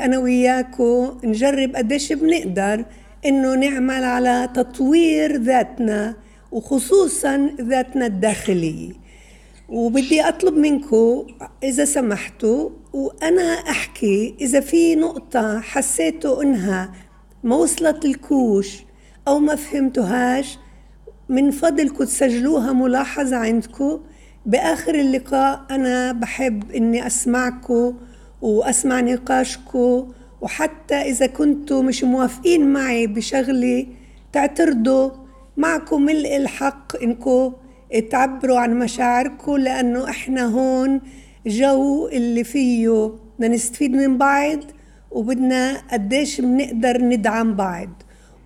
أنا وياكو نجرب قديش بنقدر إنه نعمل على تطوير ذاتنا وخصوصا ذاتنا الداخلية. وبدي أطلب منكم إذا سمحتوا وأنا أحكي إذا في نقطة حسيتوا إنها ما وصلت الكوش أو ما فهمتوهاش من فضلكم تسجلوها ملاحظة عندكم بآخر اللقاء أنا بحب إني أسمعكم وأسمع نقاشكم وحتى إذا كنتوا مش موافقين معي بشغله تعترضوا معكم ملء الحق انكم تعبروا عن مشاعركم لأنه إحنا هون جو اللي فيه بدنا نستفيد من بعض وبدنا قديش بنقدر ندعم بعض.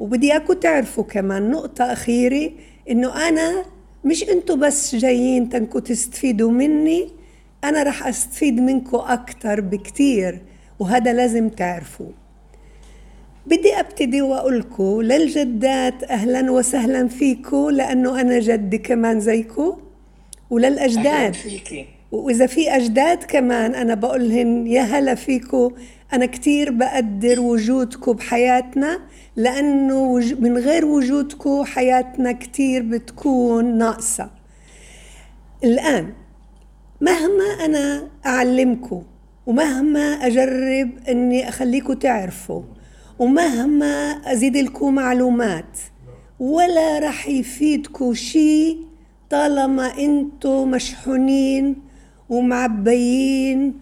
وبدي اياكم تعرفوا كمان نقطة أخيرة إنه أنا مش أنتوا بس جايين تنكوا تستفيدوا مني أنا رح أستفيد منكم أكتر بكتير وهذا لازم تعرفوه. بدي أبتدي وأقولكم للجدات أهلا وسهلا فيكم لأنه أنا جدي كمان زيكم وللأجداد. وإذا في أجداد كمان أنا بقولهن يا هلا فيكم أنا كتير بقدر وجودكم بحياتنا لأنه من غير وجودكم حياتنا كتير بتكون ناقصة. الآن مهما أنا أعلمكم ومهما أجرب أني أخليكم تعرفوا ومهما أزيد لكم معلومات ولا رح يفيدكم شيء طالما إنتم مشحونين ومعبيين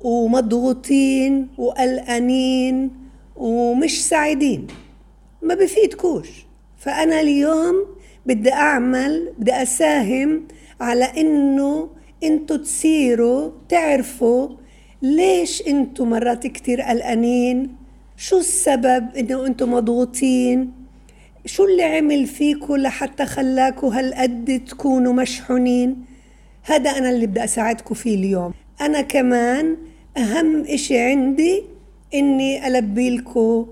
ومضغوطين وقلقانين ومش سعيدين. ما بفيدكوش. فأنا اليوم بدي أعمل بدي أساهم على إنه أنتوا تصيروا تعرفوا ليش أنتوا مرات كتير قلقانين؟ شو السبب انه أنتوا مضغوطين؟ شو اللي عمل فيكوا لحتى خلاكوا هالقد تكونوا مشحونين؟ هذا أنا اللي بدي اساعدكم فيه اليوم. أنا كمان أهم إشي عندي إني ألبي لكم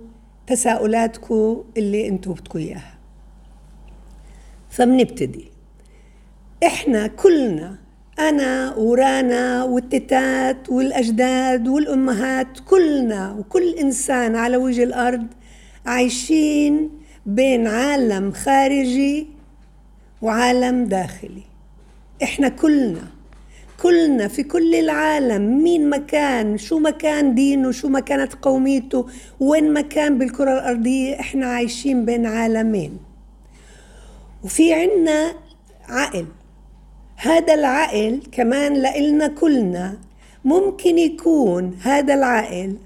تساؤلاتكم اللي أنتوا بدكم إياها. فبنبتدي إحنا كلنا أنا ورانا والتتات والأجداد والأمهات كلنا وكل إنسان على وجه الأرض عايشين بين عالم خارجي وعالم داخلي. إحنا كلنا كلنا في كل العالم مين مكان شو مكان دينه شو ما كانت قوميته وين مكان بالكرة الأرضية إحنا عايشين بين عالمين. وفي عنا عقل. هذا العقل كمان لإلنا كلنا. ممكن يكون هذا العقل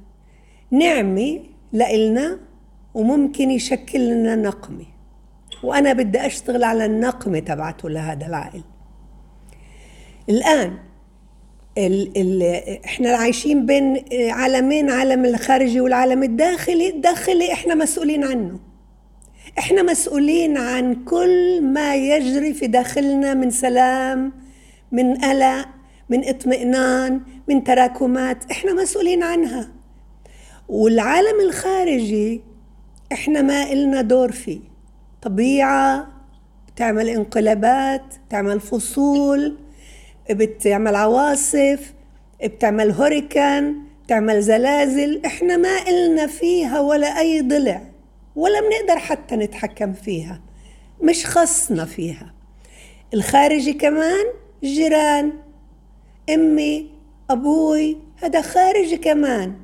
نعمة لإلنا وممكن يشكل لنا نقمة. وأنا بدي أشتغل على النقمة تبعته لهذا العقل الآن ال ال إحنا عايشين بين عالمين عالم الخارجي والعالم الداخلي. الداخلي إحنا مسؤولين عنه. إحنا مسؤولين عن كل ما يجري في داخلنا من سلام من قلق من اطمئنان من تراكمات إحنا مسؤولين عنها. والعالم الخارجي إحنا ما إلنا دور فيه. طبيعة بتعمل انقلابات بتعمل فصول بتعمل عواصف بتعمل هوريكان بتعمل زلازل إحنا ما إلنا فيها ولا أي ضلع. ولا بنقدر حتى نتحكم فيها. مش خصنا فيها. الخارجي كمان جيران. أمي أبوي هذا خارجي كمان.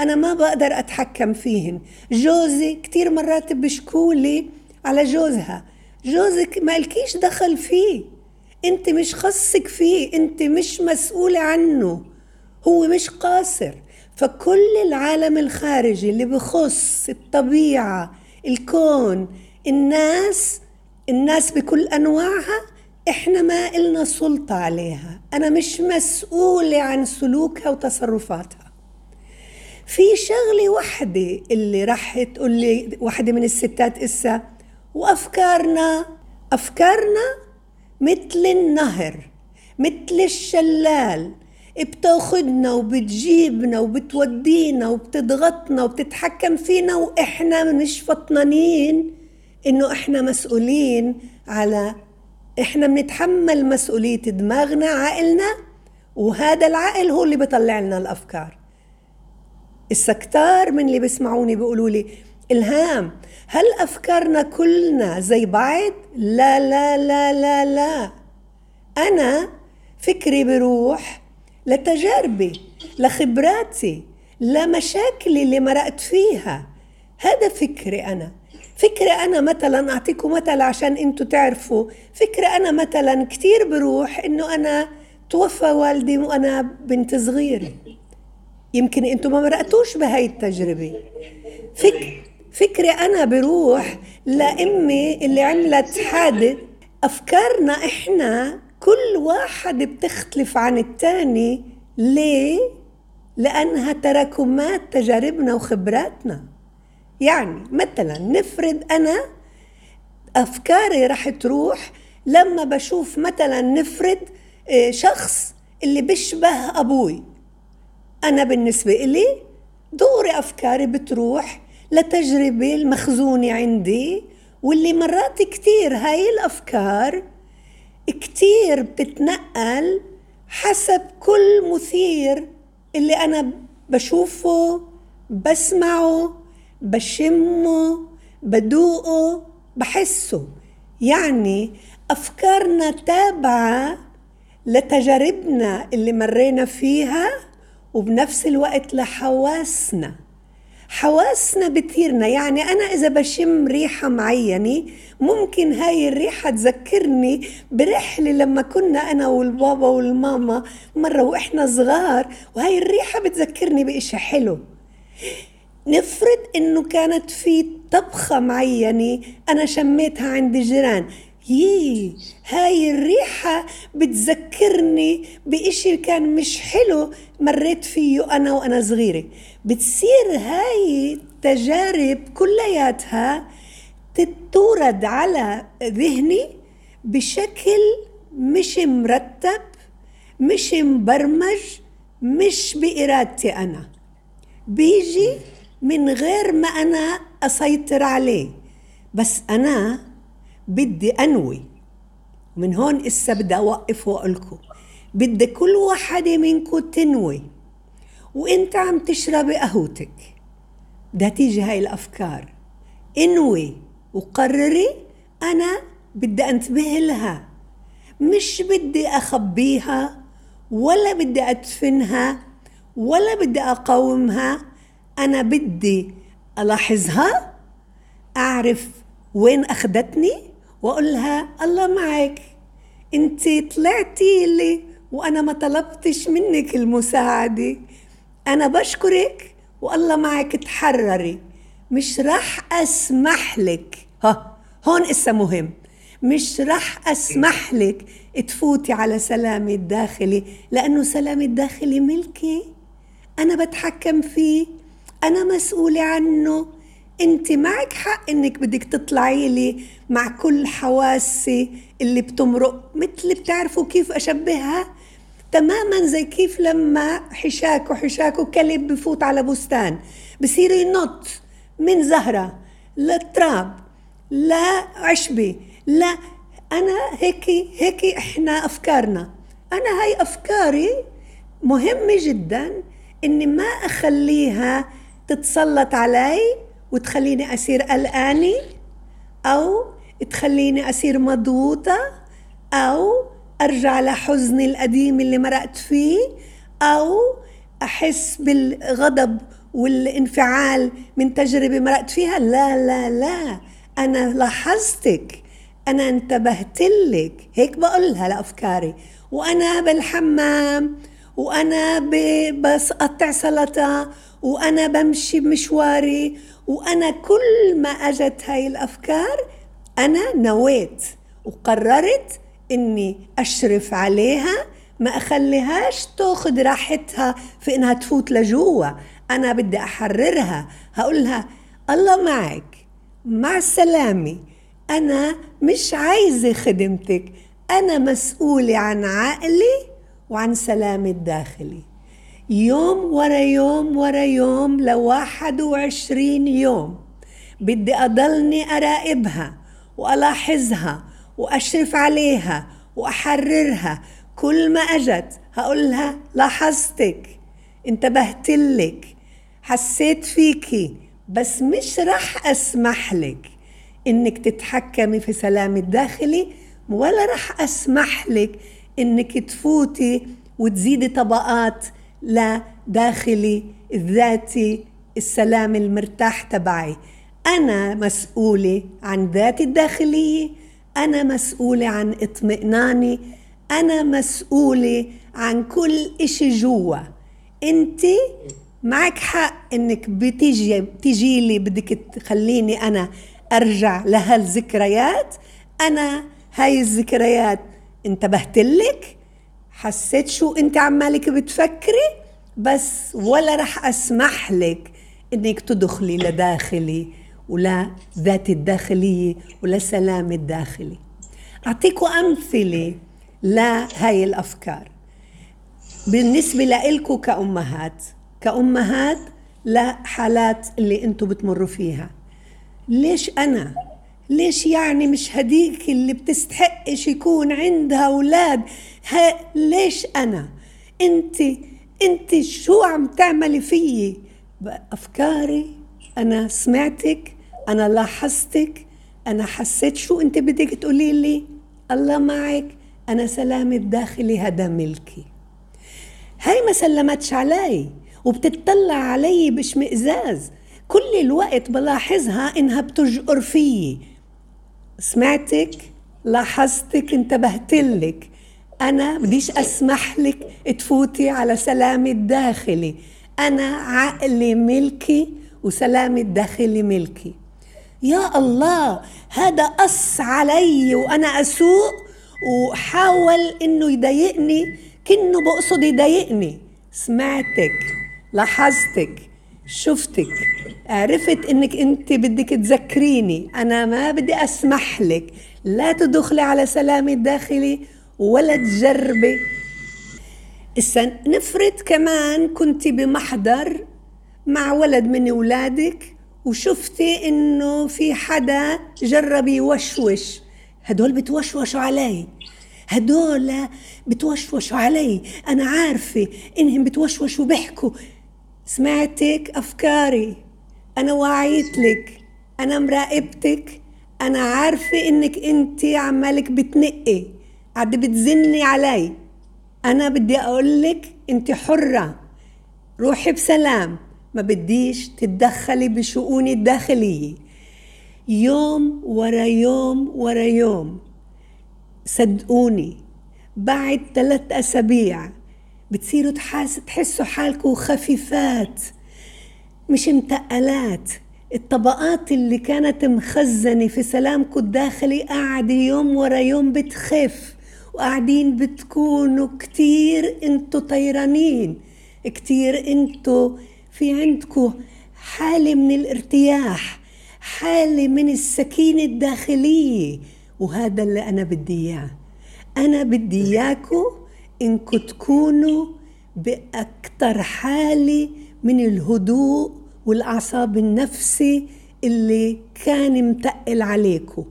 أنا ما بقدر أتحكم فيهن. جوزي كتير مرات بشكولي على جوزها. جوزك ما لكيش دخل فيه. أنت مش خصك فيه. أنت مش مسؤولة عنه. هو مش قاصر. فكل العالم الخارجي اللي بخص الطبيعة الكون الناس الناس بكل أنواعها إحنا ما إلنا سلطة عليها. أنا مش مسؤولة عن سلوكها وتصرفاتها. في شغلة وحدة اللي راح تقول لي وحدة من الستات إسا وأفكارنا أفكارنا مثل النهر مثل الشلال. بتاخدنا وبتجيبنا وبتودينا وبتضغطنا وبتتحكم فينا وإحنا مش فطنانين إنه إحنا مسؤولين على إحنا بنتحمل مسؤولية دماغنا عقلنا وهذا العقل هو اللي بيطلع لنا الأفكار السكتار من اللي بيسمعوني بيقولوا لي إلهام هل أفكارنا كلنا زي بعض؟ لا لا لا لا لا أنا فكري بروح لتجاربي لخبراتي لمشاكلي اللي مرقت فيها. هذا فكري أنا. فكرة أنا مثلا أعطيكم مثل عشان أنتوا تعرفوا. فكرة أنا مثلا كتير بروح إنه أنا توفى والدي وأنا بنت صغيرة. يمكن أنتوا ما مرقتوش بهاي التجربة. فك فكرة أنا بروح لأمي اللي عملت حادث. أفكارنا إحنا كل واحد بتختلف عن التاني. ليه؟ لأنها تراكمات تجاربنا وخبراتنا. يعني مثلا نفرض أنا أفكاري رح تروح لما بشوف مثلا نفرض آه، شخص اللي بيشبه أبوي. أنا بالنسبة إلي دوري أفكاري بتروح لتجربة المخزونة عندي واللي مرات كتير هاي الأفكار كتير بتتنقل حسب كل مثير اللي أنا بشوفه بسمعه بشمه بدوقه بحسه. يعني أفكارنا تابعة لتجاربنا اللي مرينا فيها وبنفس الوقت لحواسنا. حواسنا بتثيرنا. يعني أنا إذا بشم ريحة معينة ممكن هاي الريحة تذكرني برحلة لما كنا أنا والبابا والماما مرة وإحنا صغار وهاي الريحة بتذكرني بإشي حلو. نفرض إنه كانت في طبخة معينة أنا شميتها عند الجيران يي هاي الريحة بتذكرني بإشي كان مش حلو مريت فيه أنا وأنا صغيرة. بتصير هاي تجارب كلياتها تتورد على ذهني بشكل مش مرتب مش مبرمج مش بإرادتي أنا. بيجي من غير ما أنا أسيطر عليه. بس أنا بدي أنوي. من هون إسا بدي أوقف وأقولكم بدي كل واحدة منكم تنوي. وإنت عم تشربي قهوتك. بدها تيجي هاي الأفكار. انوي وقرري أنا بدي أنتبه لها. مش بدي أخبيها ولا بدي أدفنها ولا بدي أقاومها. أنا بدي ألاحظها أعرف وين أخذتني وأقول لها الله معك أنت طلعتي لي وأنا ما طلبتش منك المساعدة. أنا بشكرك والله معك تحرري مش رح أسمح لك. ها هون إسا مهم. مش رح أسمح لك تفوتي على سلامي الداخلي لأنه سلامي الداخلي ملكي. أنا بتحكم فيه أنا مسؤولة عنه. أنت معك حق إنك بدك تطلعي لي مع كل حواسي اللي بتمرق مثل بتعرفوا كيف أشبهها؟ تماما زي كيف لما حشاك وحشاك وكلب بفوت على بستان بصير ينط من زهرة لتراب لا عشبة لا أنا هيك هيك إحنا أفكارنا. أنا هاي أفكاري مهمة جدا إني ما أخليها تتسلط علي وتخليني أصير قلقانة أو تخليني أصير مضغوطة أو أرجع لحزني القديم اللي مرقت فيه أو أحس بالغضب والانفعال من تجربة مرقت فيها. لا لا لا أنا لاحظتك أنا انتبهت لك. هيك بقولها لأفكاري. وأنا بالحمام وأنا بس قطع سلطة وأنا بمشي بمشواري وأنا كل ما أجت هاي الأفكار أنا نويت وقررت إني أشرف عليها ما أخليهاش تاخذ راحتها في إنها تفوت لجوا. أنا بدي أحررها هقولها الله معك مع السلامة أنا مش عايزة خدمتك أنا مسؤولة عن عقلي وعن سلامي الداخلي يوم ورا يوم ورا يوم لواحد وعشرين يوم. بدي أضلني أراقبها وألاحظها وأشرف عليها وأحررها. كل ما أجت هقولها لاحظتك انتبهت لك حسيت فيكي بس مش رح أسمح لك إنك تتحكمي في سلامي الداخلي ولا رح أسمح لك إنك تفوتي وتزيدي طبقات لداخلي الذاتي السلام المرتاح تبعي. أنا مسؤولة عن ذاتي الداخلية أنا مسؤولة عن اطمئناني أنا مسؤولة عن كل إشي جوا. أنت معك حق إنك بتيجي بتيجي لي بدك تخليني أنا أرجع لهالذكريات. أنا هاي الذكريات انتبهت لك؟ حسيت شو انت عمالك بتفكري؟ بس ولا رح أسمح لك إنك تدخلي لداخلي ولا ذات الداخلية ولا سلام الداخلي. أعطيكم أمثلة لهاي الأفكار. بالنسبة لإلكم كأمهات كأمهات لحالات اللي أنتم بتمروا فيها. ليش أنا ليش يعني مش هديك اللي بتستحقش يكون عندها أولاد؟ ها ليش أنا؟ أنت أنت شو عم تعملي فيي؟ أفكاري أنا سمعتك أنا لاحظتك أنا حسيت شو أنت بدك تقولي لي؟ الله معك أنا سلامي الداخلي هذا ملكي. هاي ما سلمتش علي وبتطلع علي باشمئزاز كل الوقت بلاحظها إنها بتجقر فيي. سمعتك لاحظتك انتبهتلك أنا بديش أسمح لك تفوتي على سلامي الداخلي. أنا عقلي ملكي وسلامي الداخلي ملكي. يا الله هذا قص علي وأنا أسوق وحاول إنه يضايقني كأنه بقصد يضايقني. سمعتك لاحظتك. شفتك. عرفت إنك أنت بدك تذكريني. أنا ما بدي أسمح لك. لا تدخلي على سلامي الداخلي ولا تجربي. إسا نفرض كمان كنت بمحضر مع ولد من أولادك وشفتي إنه في حدا جرب يوشوش. هدول بتوشوشوا علي. هدول بتوشوشوا علي. أنا عارفة إنهم بتوشوشوا بيحكوا سمعتك أفكاري. أنا وعيت لك. أنا مراقبتك. أنا عارفة إنك أنت عمالك بتنقي. عد بتزني علي. أنا بدي أقول لك أنت حرة. روحي بسلام. ما بديش تتدخلي بشؤوني الداخلية. يوم ورا يوم ورا يوم. صدقوني. بعد ثلاث أسابيع بتصيروا تحس تحسوا حالكم خفيفات مش متقلات. الطبقات اللي كانت مخزنة في سلامكم الداخلي قاعدة يوم ورا يوم بتخف وقاعدين بتكونوا كتير أنتوا طيرانين كتير أنتوا في عندكم حالة من الارتياح حالة من السكينة الداخلية. وهذا اللي أنا بدي إياه. أنا بدي إياكم إنكم تكونوا بأكتر حالة من الهدوء والأعصاب النفسي اللي كان متقل عليكم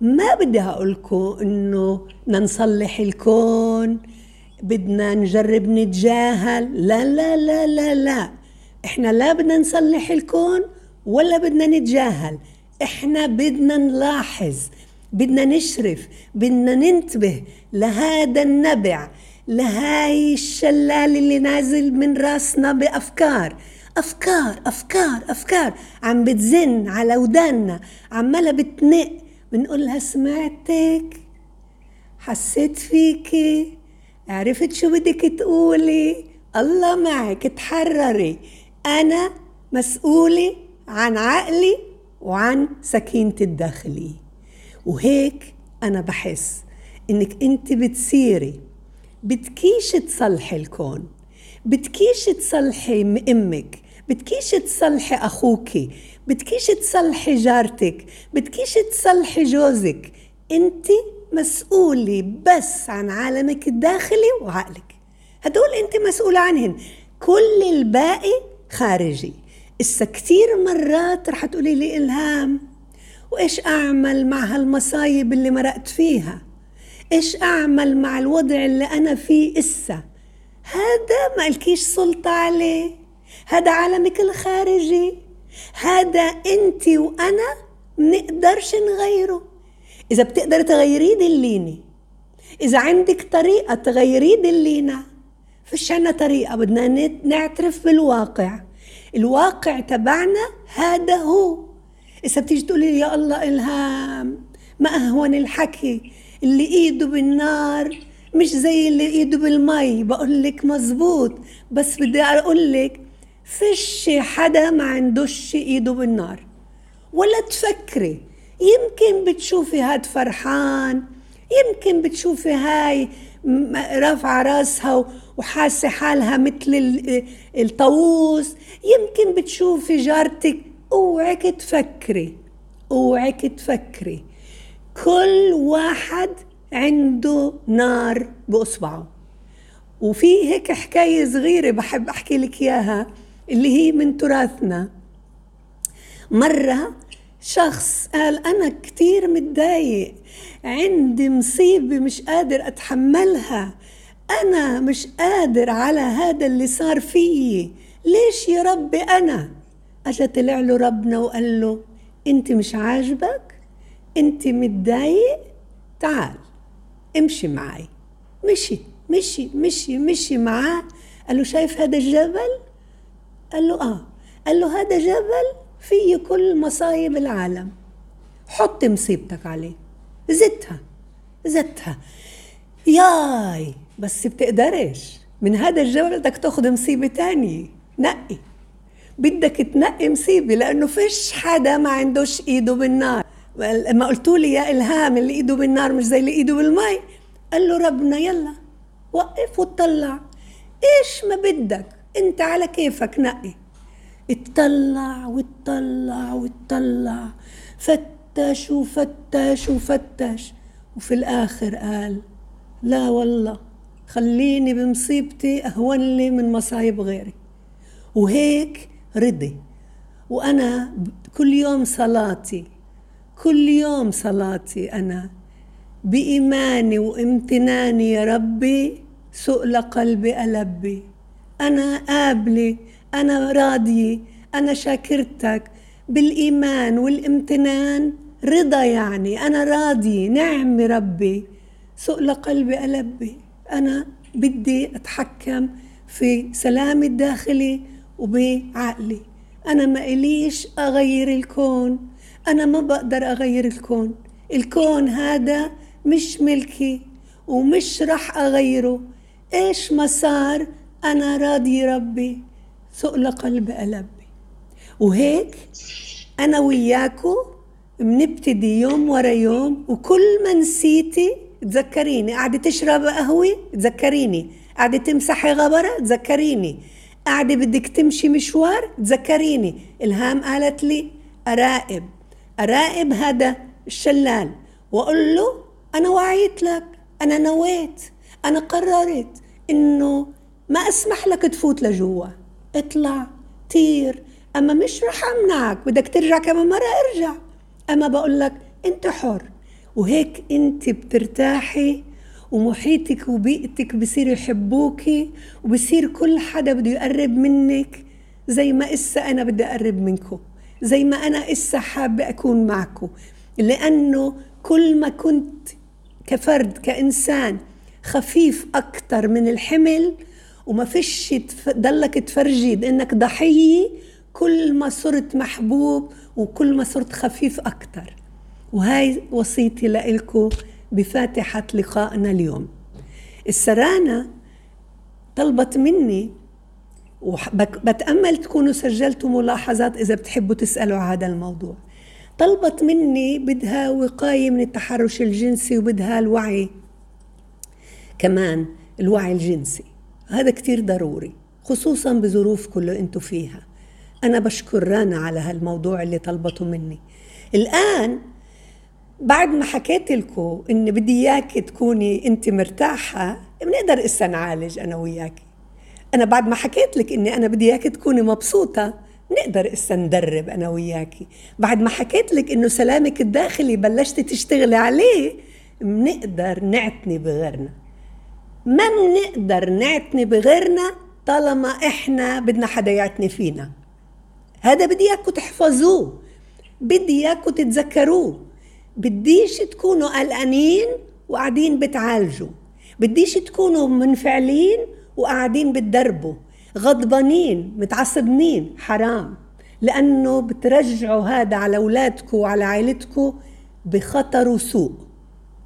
ما بدي أقولكم إنه بدنا نصلح الكون بدنا نجرب نتجاهل. لا لا لا لا لا. إحنا لا بدنا نصلح الكون ولا بدنا نتجاهل. إحنا بدنا نلاحظ بدنا نشرف بدنا ننتبه لهذا النبع لهاي الشلال اللي نازل من راسنا بأفكار أفكار أفكار أفكار. عم بتزن على وداننا عمالة بتنق بنقولها سمعتك؟ حسيت فيكي عرفت شو بدك تقولي؟ الله معك تحرري. أنا مسؤولة عن عقلي وعن سكينتي الداخلية. وهيك أنا بحس إنك أنت بتصيري. بدكيش تصلحي الكون بدكيش تصلحي أمك بدكيش تصلحي اخوكي بدكيش تصلحي جارتك بدكيش تصلحي جوزك. انت مسؤولة بس عن عالمك الداخلي وعقلك. هدول انت مسؤولة عنهن. كل الباقي خارجي. إسا كثير مرات رح تقولي لي إلهام وإيش أعمل مع هالمصايب اللي مرقت فيها؟ إيش أعمل مع الوضع اللي أنا فيه إسا؟ هذا ما لكيش سلطة عليه. هذا عالمك الخارجي. هذا أنت وأنا منقدرش نغيره. إذا بتقدر تغيريه دليني. إذا عندك طريقة تغيريه دلينا. فيش عنا طريقة بدنا نعترف بالواقع. الواقع تبعنا هذا هو. إذا بتيجي تقولي يا الله إلهام ما أهون الحكي. اللي إيده بالنار مش زي اللي إيده بالمي. بقول لك مزبوط بس بدي أقول لك فيش حدا ما عندوش إيده بالنار. ولا تفكري يمكن بتشوفي هاد فرحان يمكن بتشوفي هاي رافعة راسها وحاسة حالها مثل الطاووس. يمكن بتشوفي جارتك أوعك تفكري أوعك تفكري. كل واحد عنده نار بإصبعه. وفي هيك حكاية صغيرة بحب أحكي لك إياها اللي هي من تراثنا. مرة شخص قال أنا كتير متضايق عندي مصيبة مش قادر أتحملها أنا مش قادر على هذا اللي صار فيي ليش يا ربي أنا؟ أجا طلع له ربنا وقال له أنت مش عاجبك؟ أنت متضايق تعال امشي معي. مشي مشي مشي مشي معاه. قال له شايف هذا الجبل؟ قال له آه. قال له هذا جبل فيه كل مصايب العالم. حط مصيبتك عليه. زدها زدها. ياي بس بتقدرش. من هذا الجبل بدك تاخذ مصيبة تانية. نقي. بدك تنقي مصيبة لأنه فيش حدا ما عندوش إيده بالنار. لما قلتوا لي يا إلهام اللي إيده بالنار مش زي اللي إيده بالمي قال له ربنا يلا وقف وطلع إيش ما بدك؟ أنت على كيفك نقي. اتطلع واتطلع واتطلع فتش وفتش وفتش. وفي الآخر قال لا والله خليني بمصيبتي أهون لي من مصايب غيري. وهيك رضي. وأنا كل يوم صلاتي كل يوم صلاتي أنا. بإيماني وامتناني يا ربي سؤل قلبي ألبي. أنا قابلة أنا راضية أنا شاكرتك. بالإيمان والامتنان رضا يعني. أنا راضية نعم ربي. سؤل قلبي ألبي. أنا بدي أتحكم في سلامي الداخلي وبعقلي. أنا ما إليش أغير الكون. أنا ما بقدر أغير الكون. الكون هذا مش ملكي ومش رح أغيره. إيش ما صار؟ أنا راضي ربي. سؤل قلب قلبي. وهيك أنا وياكو بنبتدي يوم ورا يوم وكل ما نسيتي تذكريني. قاعدة تشرب قهوة؟ تذكريني. قاعدة تمسحي غبرة؟ تذكريني. قاعدة بدك تمشي مشوار؟ تذكريني. إلهام قالت لي أراقب. أراقب هذا الشلال وأقول له أنا وعيت لك أنا نويت أنا قررت إنه ما أسمح لك تفوت لجوا. اطلع طير. أما مش رح أمنعك بدك ترجع كمان مرة ارجع. أما بقول لك أنت حر وهيك أنت بترتاحي ومحيطك وبيئتك بصير يحبوكي وبصير كل حدا بده يقرب منك زي ما إسا أنا بدي أقرب منكم زي ما أنا إسا حابة أكون معكم لأنه كل ما كنت كفرد كإنسان خفيف أكتر من الحمل وما فيش ضلك تفرجي انك ضحية كل ما صرت محبوب وكل ما صرت خفيف أكثر وهاي وصيتي لإلكم بفاتحة لقائنا اليوم. السرانة طلبت مني وبتأمل تكونوا سجلتوا ملاحظات إذا بتحبوا تسألوا هذا الموضوع. طلبت مني بدها وقاية من التحرش الجنسي وبدها الوعي كمان الوعي الجنسي. هذا كتير ضروري خصوصا بظروفكم اللي أنتم فيها. أنا بشكر رانا على هالموضوع اللي طلبته مني. الآن بعد ما حكيت لكم إني بدي اياك تكوني أنت مرتاحة بنقدر إسا نعالج أنا وياك أنا بعد ما حكيت لك إني أنا بدي اياك تكوني مبسوطة نقدر إسا ندرب أنا وياكي. بعد ما حكيت لك إنه سلامك الداخلي بلشتي تشتغلي عليه بنقدر نعتني بغيرنا. ما بنقدر نعتني بغيرنا طالما إحنا بدنا حدا يعتني فينا. هذا بدي اياكم تحفظوه. بدي اياكم تتذكروه. بديش تكونوا قلقانين وقاعدين بتعالجوا. بديش تكونوا منفعلين وقاعدين بتدربوا. غضبانين متعصبنين حرام. لأنه بترجعوا هذا على أولادكم وعلى عائلتكم بخطر وسوء.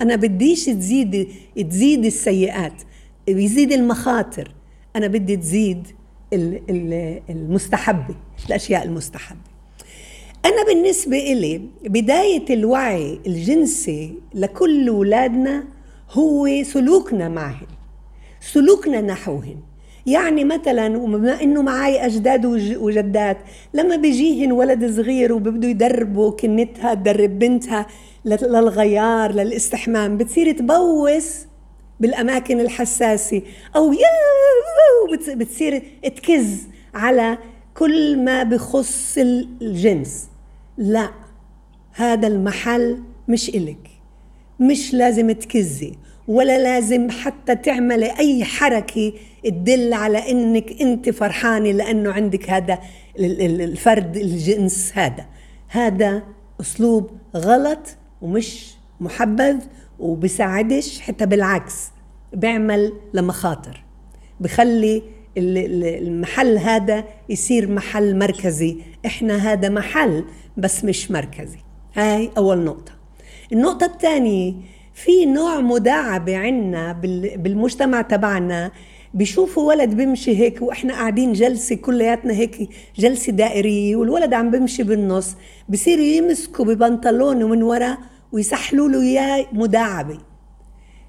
أنا بديش تزيد تزيد السيئات. بيزيد المخاطر. أنا بدي تزيد المستحبة الأشياء المستحبة. أنا بالنسبة إلي بداية الوعي الجنسي لكل أولادنا هو سلوكنا معهن سلوكنا نحوهن. يعني مثلا وبما إنه معي أجداد وجدات لما بيجيهن ولد صغير وبده يدربوا كنتها تدرب بنتها للغيار للاستحمام بتصير تبوس بالأماكن الحساسة. أو بتصير تكز على كل ما بخص الجنس. لا هذا المحل مش إلك. مش لازم تكزي. ولا لازم حتى تعملي أي حركة تدل على إنك أنت فرحانة لأنه عندك هذا الفرد الجنس هذا. هذا أسلوب غلط ومش محبذ وبساعدش حتى بالعكس بيعمل لمخاطر. بخلي المحل هذا يصير محل مركزي. إحنا هذا محل بس مش مركزي. هاي أول نقطة. النقطة الثانية في نوع مداعبه عنا بالمجتمع تبعنا. بيشوفوا ولد بيمشي هيك وإحنا قاعدين جلسة كلياتنا هيك جلسة دائرية والولد عم بيمشي بالنص. بصيروا يمسكوا ببنطلونه من ورا ويسحلوا له إياه مداعبة.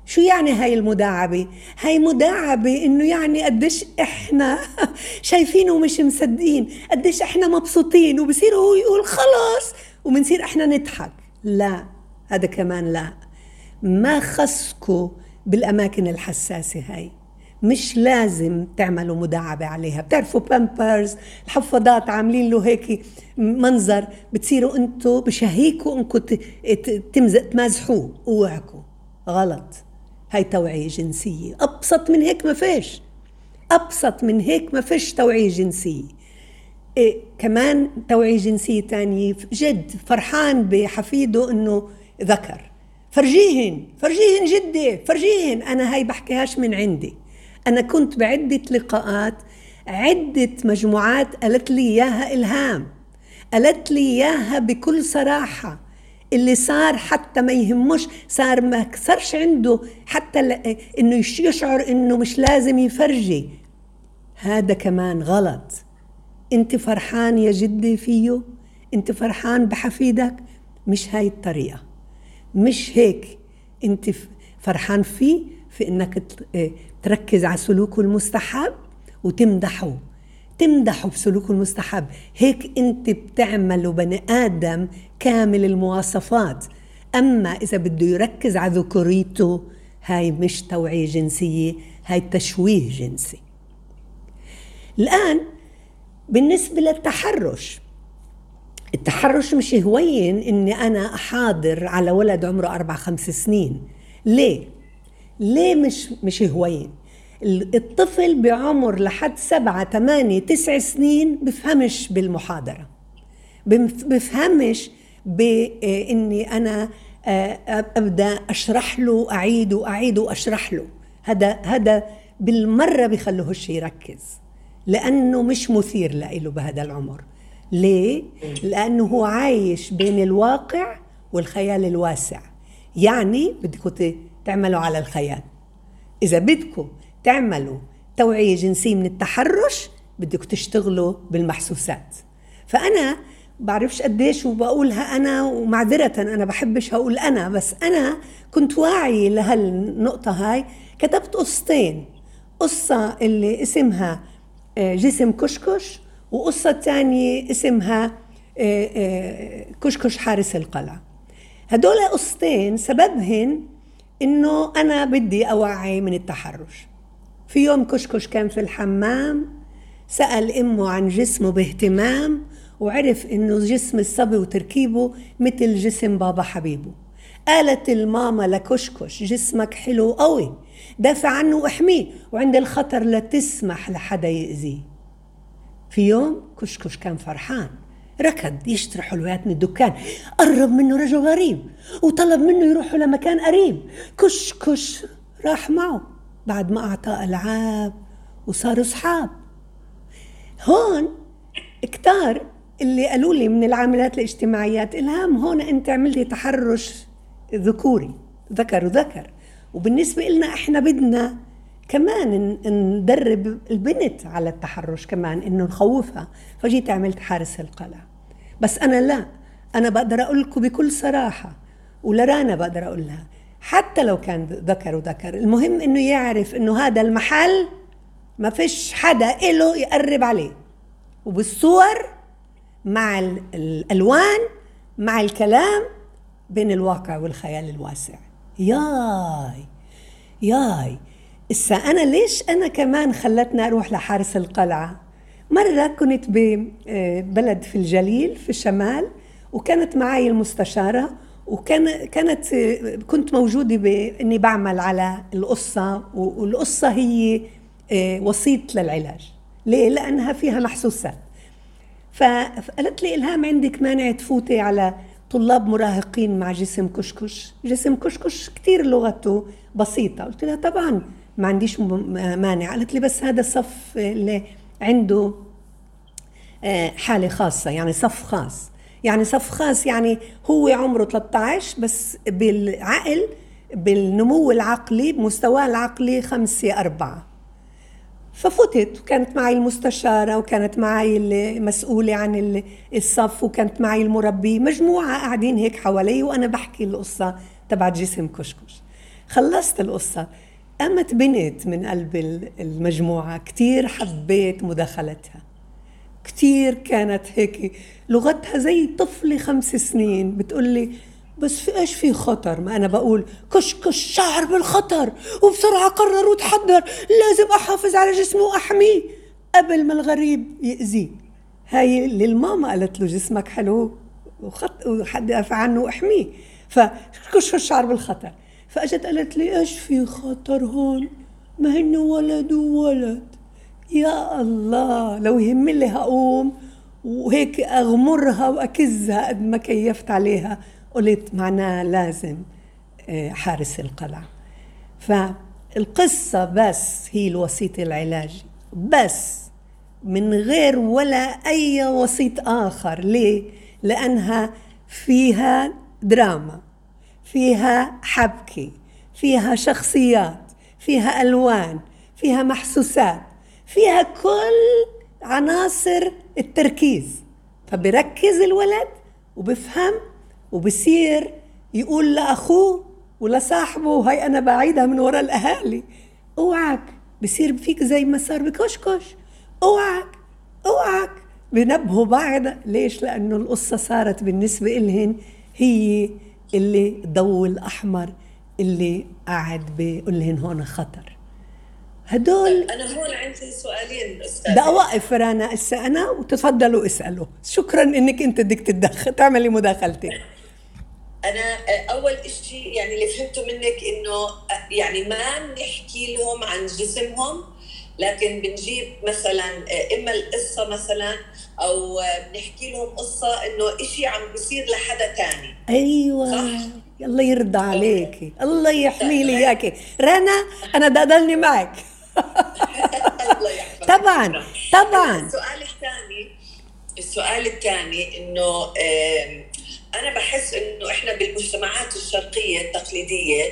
شو يعني هاي المداعبة؟ هاي مداعبة إنه يعني قديش إحنا شايفين ومش مصدقين. قديش إحنا مبسوطين وبصير هو يقول خلاص وبنصير إحنا نضحك. لا هذا كمان لا. ما خصكوا بالأماكن الحساسة هاي. مش لازم تعملوا مداعبة عليها. بتعرفوا بامبرز الحفاضات عاملين له هيك منظر بتصيروا أنتوا بشهيكوا انكم تمازحوه. اوعكوا. غلط. هاي توعية جنسية. أبسط من هيك ما فيش. أبسط من هيك ما فيش توعية جنسية. إيه كمان توعية جنسية تانية جد فرحان بحفيده إنه ذكر. فرجيهن فرجيهن جدي فرجيهن. أنا هاي بحكيهاش من عندي. أنا كنت بعدة لقاءات عدة مجموعات قالت لي إياها إلهام. قالت لي إياها بكل صراحة. اللي صار حتى ما يهمش صار ما كسرش عنده حتى إنه يشعر إنه مش لازم يفرجي. هذا كمان غلط. أنت فرحان يا جدي فيه؟ أنت فرحان بحفيدك؟ مش هاي الطريقة. مش هيك. انت فرحان فيه في انك تركز على سلوكه المستحب وتمدحه. تمدحه بسلوكه المستحب. هيك انت بتعمله بني آدم كامل المواصفات. أما إذا بده يركز على ذكوريته هاي مش توعية جنسية هاي تشويه جنسي. الآن بالنسبة للتحرش التحرش مش هوين إني أنا أحاضر على ولد عمره أربع خمس سنين. ليه؟ ليه مش مش هوين؟ الطفل بعمر لحد سبعة ثمانية تسع سنين بفهمش بالمحاضرة. بفهمش بإني أنا آه، أبدأ أشرح له أعيد وأعيد وأشرح له. هذا هذا بالمرة بخلوهش يركز. لأنه مش مثير له بهذا العمر. ليه؟ لأنه هو عايش بين الواقع والخيال الواسع. يعني بدكم تعملوا على الخيال. إذا بدكم تعملوا توعية جنسية من التحرش بدك تشتغلوا بالمحسوسات. فأنا بعرفش قديش وبقولها أنا ومعذرة أنا بحبش هقول أنا بس أنا كنت واعي لهالنقطة هاي. كتبت قصتين. قصة اللي اسمها آه، جسم كشكش وقصة تانية اسمها آه، آه، كشكش حارس القلعة. هدول قصتين سببهن إنه أنا بدي أوعي من التحرش. في يوم كشكش كان في الحمام سأل أمه عن جسمه باهتمام وعرف إنه جسم الصبي وتركيبه مثل جسم بابا حبيبه. قالت الماما لكشكش جسمك حلو قوي دافع عنه وإحميه وعند الخطر لا تسمح لحدا يأذيه. في يوم كشكش كان فرحان. ركض يشتري حلويات من الدكان. قرب منه رجل غريب وطلب منه يروحوا لمكان قريب. كشكش راح معه. بعد ما أعطاه ألعاب وصاروا أصحاب. هون كتار اللي قالوا لي من العاملات الاجتماعيات إلهام هون أنت عملتي تحرش ذكوري. ذكر وذكر. وبالنسبة لنا إحنا بدنا كمان ندرب البنت على التحرش كمان إنه نخوفها. فجيت عملت حارس القلعة. بس أنا لا. أنا بقدر أقول لكم بكل صراحة ولرانا بقدر أقول لها حتى لو كان ذكر وذكر المهم إنه يعرف إنه هذا المحل ما فيش حدا إله يقرب عليه. وبالصور مع الألوان مع الكلام بين الواقع والخيال الواسع. ياي ياي. إسا أنا ليش أنا كمان خلتني أروح لحارس القلعة؟ مرة كنت ببلد في الجليل في الشمال وكانت معي المستشارة وكان كانت كنت موجودة بإني بعمل على القصة والقصة هي آه، وسيط للعلاج ليه؟ لأنها فيها محسوسات. فقالت لي إلهام عندك مانع تفوتي على طلاب مراهقين مع جسم كشكش؟ جسم كشكش كتير لغته بسيطة. قلت لها طبعا ما عنديش مانع. قالت لي بس هذا صف اللي عنده آه، حالة خاصة يعني صف خاص. يعني صف خاص يعني هو عمره 13 بس بالعقل بالنمو العقلي بمستواه العقلي خمسة أربعة. ففتت وكانت معي المستشارة وكانت معي المسؤولة عن الصف وكانت معي المربي. مجموعة قاعدين هيك حوالي وأنا بحكي القصة تبع جسم كشكش. خلصت القصة. قامت بنت من قلب المجموعة كتير حبيت مداخلتها. كتير كانت هيك لغتها زي طفلة خمس سنين بتقول لي بس في إيش في خطر؟ ما أنا بقول كش كش شعر بالخطر وبسرعة قرر وتحضر لازم أحافظ على جسمه وأحميه. قبل ما الغريب يأذيه هاي اللي الماما قالت له جسمك حلو وخط وحد عنه وأحميه. فكش كش شعر بالخطر. فاجت قالت لي إيش في خطر هون؟ ما هن ولد وولد. يا الله لو يهم لي هقوم وهيك أغمرها وأكزها قد ما كيفت عليها قلت معناها لازم آه، حارس القلعة. فالقصة بس هي الوسيط العلاجي بس من غير ولا أي وسيط آخر. ليه؟ لأنها فيها دراما. فيها حبكة فيها شخصيات فيها ألوان فيها محسوسات فيها كل عناصر التركيز. فبركز الولد وبفهم وبصير يقول لأخوه ولصاحبه هاي أنا بعيدها من وراء الأهالي. أوعك بصير فيك زي ما صار بكشكش. أوعك أوعك. بنبهوا بعض. ليش؟ لأنه القصة صارت بالنسبة إلهن هي اللي الضوء الأحمر اللي قاعد بيقول لهن هون خطر. هدول طيب، أنا هون عندي سؤالين أستاذ. بدي أوقف رنا هسه أنا وتفضلوا اسألوا. شكرا إنك أنت بدك تتدخل تعملي مداخلتك. أنا أول شيء يعني اللي فهمته منك إنه يعني ما بنحكي لهم عن جسمهم لكن بنجيب مثلا إما القصة مثلا أو بنحكي لهم قصة إنه شيء عم بيصير لحدا ثاني أيوه صح؟ الله يرضى عليكي الله يحمي لي إياكي. رنا أنا بدي أضلني معك. طبعا طبعا. السؤال الثاني السؤال الثاني إنه أنا بحس إنه إحنا بالمجتمعات الشرقية التقليدية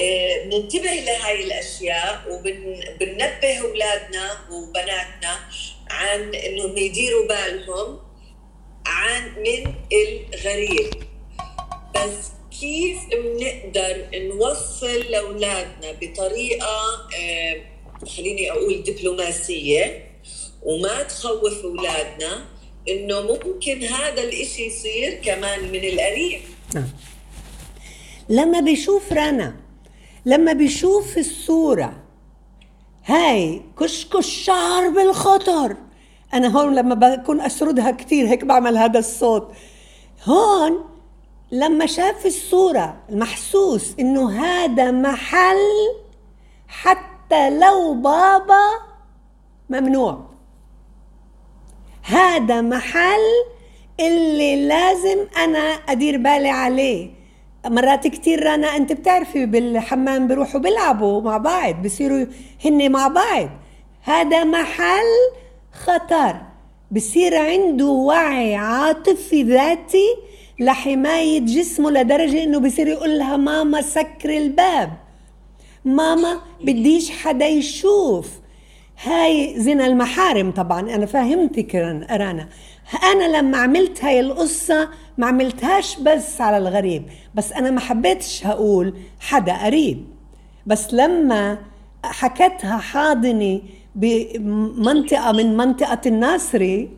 آه، بننتبه لهي الأشياء وبننبه أولادنا وبناتنا عن انهم يديروا بالهم عن من الغريب. بس كيف بنقدر نوصل لأولادنا بطريقة آه، خليني أقول دبلوماسية وما تخوف أولادنا؟ إنه ممكن هذا الإشي يصير كمان من القريب نعم. لما بيشوف رنا لما بيشوف الصورة هاي كشكش شعر بالخطر. أنا هون لما بكون أسردها كثير هيك بعمل هذا الصوت. هون لما شاف الصورة المحسوس إنه هذا محل حتى لو بابا ممنوع. هذا محل اللي لازم أنا أدير بالي عليه. مرات كتير رنا أنت بتعرفي بالحمام بيروحوا بيلعبوا مع بعض بصيروا هن مع بعض. هذا محل خطر. بصير عنده وعي عاطفي ذاتي لحماية جسمه لدرجة إنه بصير يقول لها ماما سكر الباب. ماما بديش حدا يشوف. هاي زنا المحارم طبعا أنا فهمتك رنا أنا لما عملت هاي القصة ما عملتهاش بس على الغريب بس أنا ما حبيتش هقول حدا قريب. بس لما حكتها حاضني بمنطقة من منطقة الناصري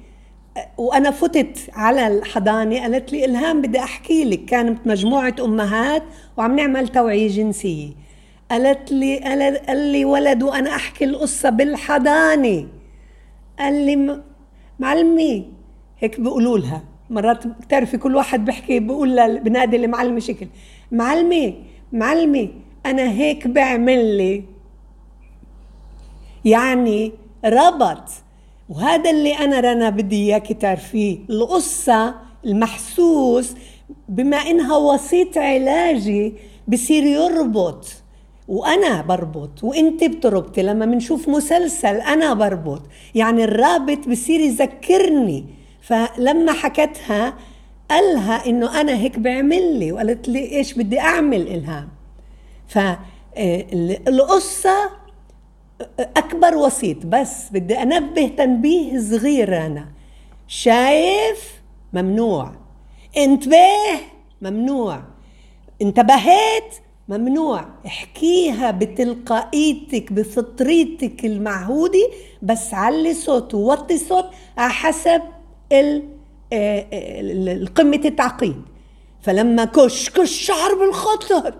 وأنا فتت على الحضانة قالت لي إلهام بدي أحكي لك كانت مجموعة أمهات وعم نعمل توعية جنسية. قالت لي قال لي ولد وأنا أحكي القصة بالحضانه قال لي معلمي هيك بيقولوا لها. مرات بتعرفي كل واحد بيحكي بيقول بنادي المعلمه شكل معلمه معلمه أنا هيك بعمل لي. يعني ربط. وهذا اللي أنا رنا بدي اياك تعرفيه. القصة المحسوس بما إنها وسيط علاجي بصير يربط. وأنا بربط وإنت بتربطي لما بنشوف مسلسل أنا بربط. يعني الرابط بصير يذكرني. فلما حكتها قالها إنه أنا هيك بعمل لي وقالت لي إيش بدي أعمل الهام فالقصة أكبر وسيط. بس بدي أنبه تنبيه صغير أنا. شايف؟ ممنوع. انتبه؟ ممنوع. انتبهت؟ ممنوع. احكيها بتلقائيتك بفطريتك المعهودة بس علي صوت ووطي صوت على حسب قمة التعقيد. فلما كش كش شعر بالخطر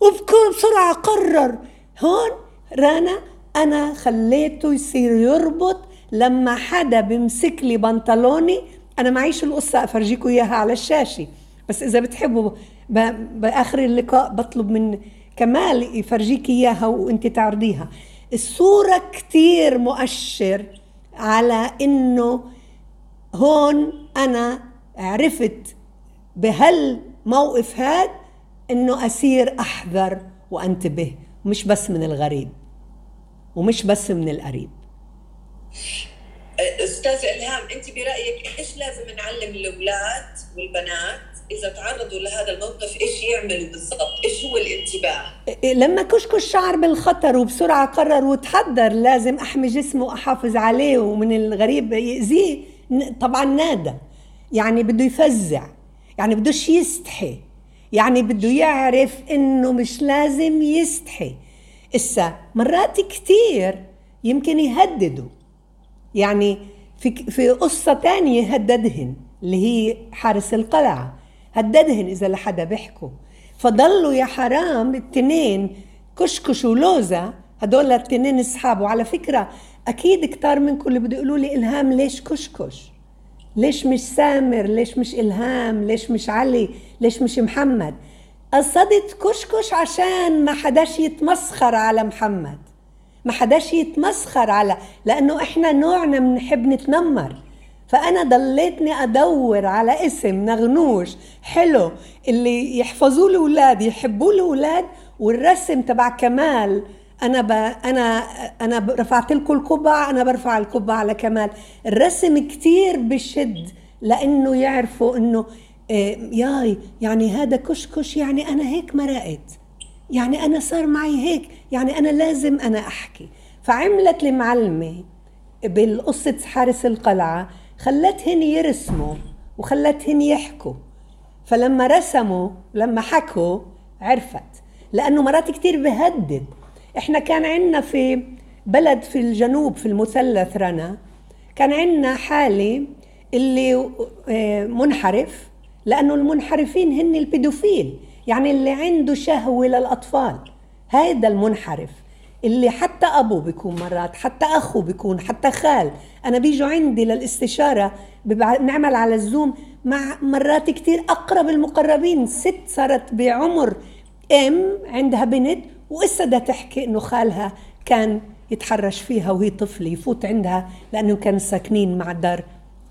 وبكون بسرعة قرر. هون رانا أنا خليته يصير يربط. لما حدا بمسك لي بنطلوني أنا معيش القصة افرجيكم إياها على الشاشة. بس إذا بتحبوا بآخر اللقاء بطلب من كمال يفرجيك إياها وأنت تعرضيها. الصورة كتير مؤشر على إنه هون أنا عرفت بهالموقف هذا إنه اصير أحذر وأنتبه مش بس من الغريب ومش بس من القريب. أستاذ إلهام أنت برأيك إيش لازم نعلم الأولاد والبنات؟ إذا تعرضوا لهذا الموقف إيش يعملوا بالضبط؟ إيش هو الانتباه؟ لما كشكش شعر بالخطر وبسرعة قرر وتحضر لازم أحمي جسمه وأحافظ عليه ومن الغريب يأذيه. طبعا نادى. يعني بده يفزع. يعني بدوش يستحي. يعني بده يعرف إنه مش لازم يستحي. إسا مرات كتير يمكن يهددوا. يعني في في قصة تانية هددهن اللي هي حارس القلعة. هددهن إذا لحدا بيحكوا. فضلوا يا حرام التنين كشكش ولوزة. هدول التنين اصحاب وعلى فكرة أكيد كتار منكم اللي بده يقولوا لي إلهام ليش كشكش؟ ليش مش سامر؟ ليش مش إلهام؟ ليش مش علي؟ ليش مش محمد؟ قصدت كشكش عشان ما حداش يتمسخر على محمد. ما حداش يتمسخر على لأنه إحنا نوعنا بنحب نتنمر. فأنا ضليتني أدور على اسم نغنوش حلو اللي يحفظوه الأولاد يحبوه الأولاد والرسم تبع كمال. أنا ب... أنا أنا رفعت لكم القبعة أنا برفع القبعة على كمال. الرسم كتير بشد لأنه يعرفوا إنه إيه، ياي يعني هذا كشكش يعني أنا هيك مرقت. يعني أنا صار معي هيك يعني أنا لازم أنا أحكي. فعملت المعلمة بالقصة حارس القلعة خلتهن يرسموا وخلتهن يحكوا. فلما رسموا لما حكوا عرفت. لأنه مرات كتير بهدد. إحنا كان عندنا في بلد في الجنوب في المثلث رنا كان عندنا حالة اللي آه، منحرف. لأنه المنحرفين هن البيدوفيل يعني اللي عنده شهوة للأطفال. هيدا المنحرف. اللي حتى أبوه بيكون مرات حتى أخوه بيكون حتى خال. أنا بيجوا عندي للاستشارة بنعمل على الزوم مع مرات كتير أقرب المقربين. ست صارت بعمر أم عندها بنت وإسا بدها تحكي إنه خالها كان يتحرش فيها وهي طفلة يفوت عندها لأنه كانوا ساكنين مع دار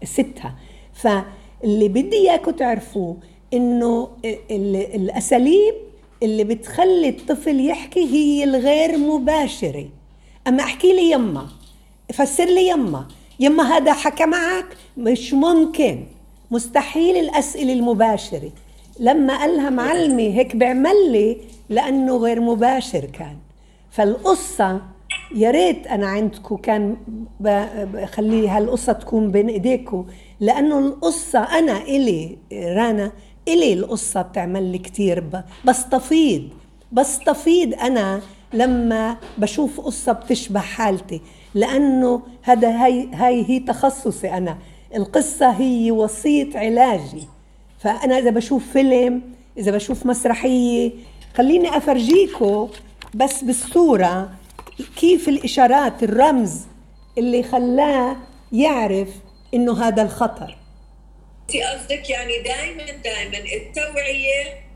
ستها. فاللي بدي إياكم تعرفوه إنه الأساليب اللي بتخلي الطفل يحكي هي الغير مباشرة. أما أحكي لي يما فسر لي يما. يما هذا حكى معك؟ مش ممكن. مستحيل الأسئلة المباشرة. لما قالها معلمة هيك بيعمل لي لأنه غير مباشر كان. فالقصة يا ريت أنا عندكم كان بخلي هالقصة تكون بين إيديكم لأنه القصة أنا إلي رانا إلي القصة بتعمل لي كتير بستفيض بستفيض أنا لما بشوف قصة بتشبه حالتي لأنه هذا هاي, هاي هي تخصصي أنا. القصة هي وسيط علاجي. فأنا إذا بشوف فيلم إذا بشوف مسرحية خليني أفرجيكم بس بالصورة كيف الإشارات الرمز اللي خلاه يعرف إنه هذا الخطر. انت قصدك يعني دائما دائما التوعية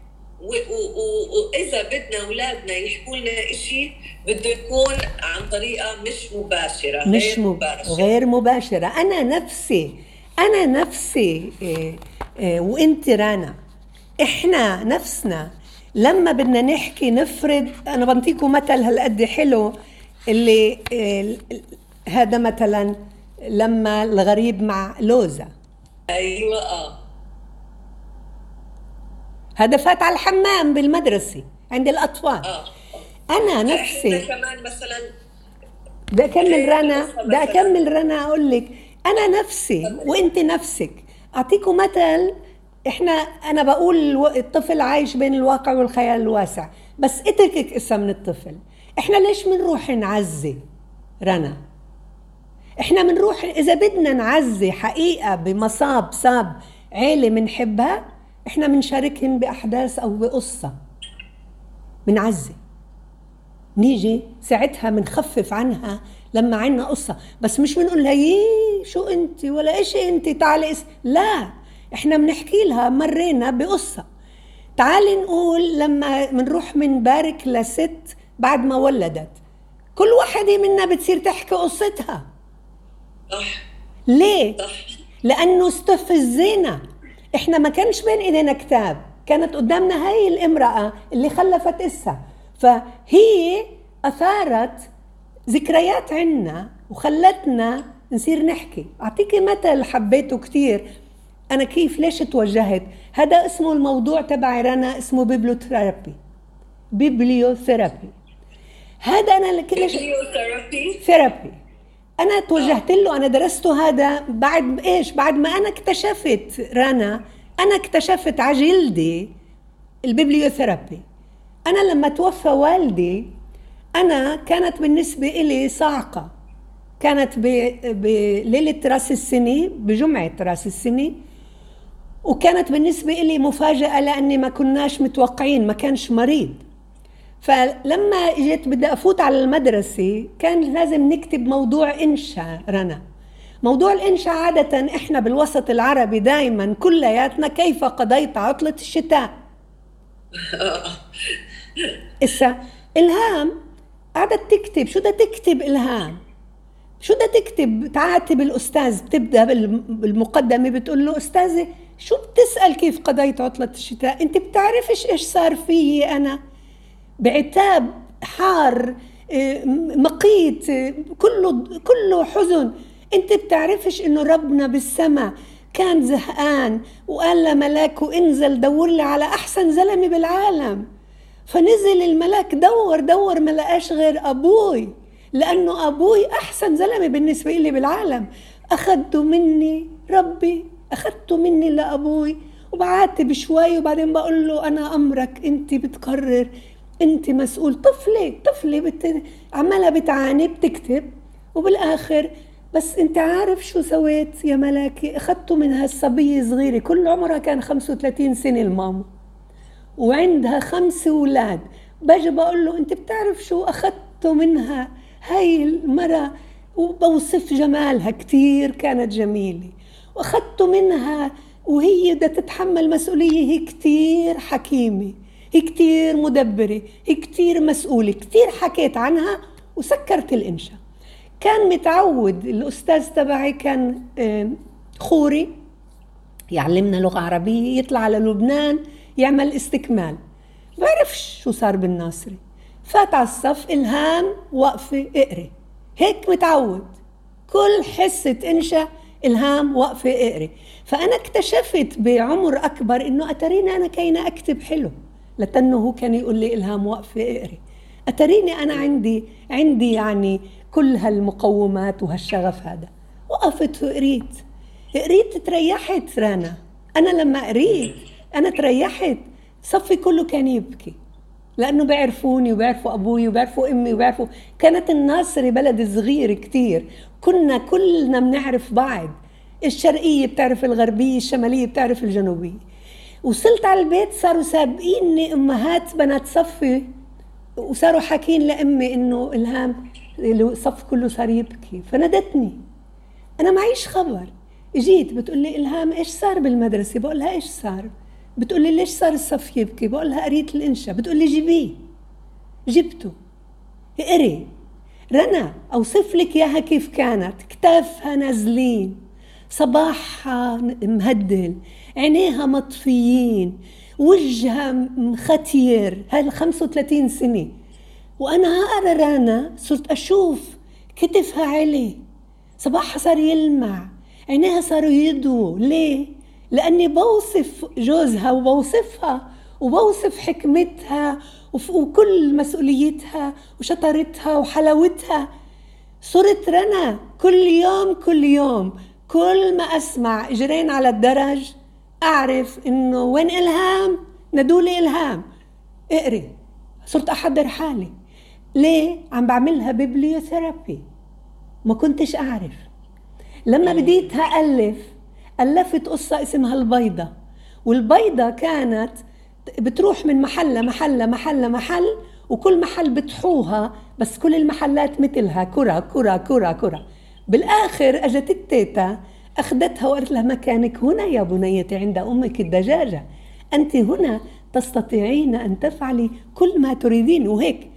وإذا بدنا أولادنا يحكوا لنا شيء بده يكون عن طريقة مش مباشرة مش غير مباشرة. غير مباشرة. أنا نفسي أنا نفسي إيه إيه وانت رانا إحنا نفسنا لما بدنا نحكي نفرض أنا بنطيكم مثل هالقد حلو اللي إيه هذا مثلا لما الغريب مع لوزه أيوه آه. هذا فات على الحمام بالمدرسة عند الأطفال. آه أنا نفسي كمان مثلا بدي أكمل رنا بدي أكمل رنا أقول لك أنا نفسي وأنت نفسك أعطيكم مثل إحنا أنا بقول الطفل عايش بين الواقع والخيال الواسع بس اتركك اسا من الطفل. إحنا ليش بنروح نعزي رنا؟ إحنا بنروح إذا بدنا نعزي حقيقة بمصاب صاب عيلة بنحبها إحنا بنشاركهم بأحداث أو بقصة. بنعزي نيجي ساعتها بنخفف عنها لما عنا قصة. بس مش بنقول لها شو أنت؟ ولا إيش أنت تعالي اس... لا إحنا بنحكي لها مرينا بقصة. تعالي نقول لما بنروح بنبارك لست بعد ما ولدت. كل واحدة منا بتصير تحكي قصتها. صح ليه؟ صح لأنه استفزينا إحنا ما كانش بين إيدينا كتاب. كانت قدامنا هاي الامرأة اللي خلفت إسا فهي أثارت ذكريات عنا وخلتنا نصير نحكي. أعطيكي مثل حبيته كتير. أنا كيف ليش توجهت؟ هذا اسمه الموضوع تبعي رنا اسمه bibliotherapy. bibliotherapy. هذا أنا كلش bibliotherapy. therapy. أنا توجهت له أنا درسته هذا بعد إيش؟ بعد ما أنا اكتشفت رنا أنا اكتشفت على جلدي ال bibliotherapy. أنا لما توفى والدي أنا كانت بالنسبة إلي صاعقة. كانت بليله رأس السنة بجمعة رأس السنة. وكانت بالنسبة إلي مفاجأة لأني ما كناش متوقعين ما كانش مريض. فلما اجيت بدي أفوت على المدرسة كان لازم نكتب موضوع إنشاء رنا. موضوع الإنشاء عادة إحنا بالوسط العربي دائما كلياتنا كيف قضيت عطلة الشتاء؟ إسا إلهام قعدت تكتب. شو بدها تكتب إلهام؟ شو بدها تكتب؟ تعاتب الأستاذ بتبدأ بالمقدمة بتقول له أستاذة شو بتسأل كيف قضيت عطلة الشتاء؟ أنت بتعرفش إيش صار فيي أنا؟ بعتاب حار آه، مقيت آه، كله كله حزن. انت بتعرفش انه ربنا بالسماء كان زهقان وقال لملاكه انزل دور لي على احسن زلمة بالعالم. فنزل الملاك دور دور ما لقاش غير أبوي لأنه أبوي أحسن زلمة بالنسبة لي بالعالم. اخذته مني ربي اخذته مني لأبوي وبعاتب شوي وبعدين بقول له أنا أمرك أنت بتقرر أنت مسؤول. طفلة طفلة بت... عمالها بتعاني بتكتب وبالآخر بس أنت عارف شو سويت يا ملاكي؟ أخذته من هالصبية صغيرة. كل عمرها كان 35 سنة الماما. وعندها خمس أولاد. باجي بقول له أنت بتعرف شو أخذته منها؟ هاي المرة وبوصف جمالها كتير كانت جميلة. وأخذته منها وهي بدها تتحمل مسؤولية هي كتير حكيمة. كتير مدبرة كتير مسؤولة كتير حكيت عنها وسكرت الإنشاء كان متعود الأستاذ تبعي كان خوري يعلمنا لغة عربية يطلع على لبنان يعمل استكمال. بعرفش شو صار بالناصري. فات على الصف إلهام وقفة اقري. هيك متعود. كل حصة إنشا إلهام وقفة اقري. فأنا اكتشفت بعمر أكبر إنه أتريني أنا كاينة أكتب حلو. لتنه هو كان يقول لي إلهام وقفة أقري. أتريني أنا عندي عندي يعني كل هالمقومات وهالشغف هذا. وقفت وقريت. قريت تريحت رانا. أنا لما قريت أنا تريحت. صفي كله كان يبكي. لأنه بيعرفوني وبيعرفوا أبوي وبيعرفوا أمي وبيعرفوا. كانت الناصري بلد صغير كتير. كنا كلنا بنعرف بعض. الشرقية بتعرف الغربية الشمالية بتعرف الجنوبية. وصلت على البيت صاروا سابقيني أمهات بنات صفي وصاروا حاكين لأمي إنه إلهام الصف كله صار يبكي فنادتني أنا معيش خبر. جيت بتقول لي إلهام إيش صار بالمدرسة؟ بقول لها إيش صار؟ بتقول لي ليش صار الصف يبكي؟ بقول لها قريت الإنشاء. بتقول لي جيبيه. جبته. اقري رنا أوصف لك إياها كيف كانت. كتافها نازلين. صباحها مهدل عينيها مطفيين وجهها مختير هاي 35 سنة. وأنا أقرأ رانا صرت أشوف كتفها علي. صباحها صار يلمع عينيها صاروا يدوا ليه؟ لأني بوصف جوزها وبوصفها وبوصف حكمتها وكل مسؤوليتها وشطارتها وحلاوتها. صرت رنا كل يوم كل يوم. كل ما أسمع إجرين على الدرج أعرف إنه وين إلهام؟ ندولي إلهام. اقري. صرت أحضر حالي. ليه؟ عم بعملها ببليوثيرابي ما كنتش أعرف. لما بديتها ألف ألفت قصة اسمها البيضة. والبيضة كانت بتروح من محل لمحل لمحل لمحل وكل محل بتحوها بس كل المحلات مثلها كرة كرة كرة كرة. بالآخر أجت التيتا أخذتها وقالت لها مكانك هنا يا بنيتي عند أمك الدجاجة؟ أنت هنا تستطيعين أن تفعلي كل ما تريدين. وهيك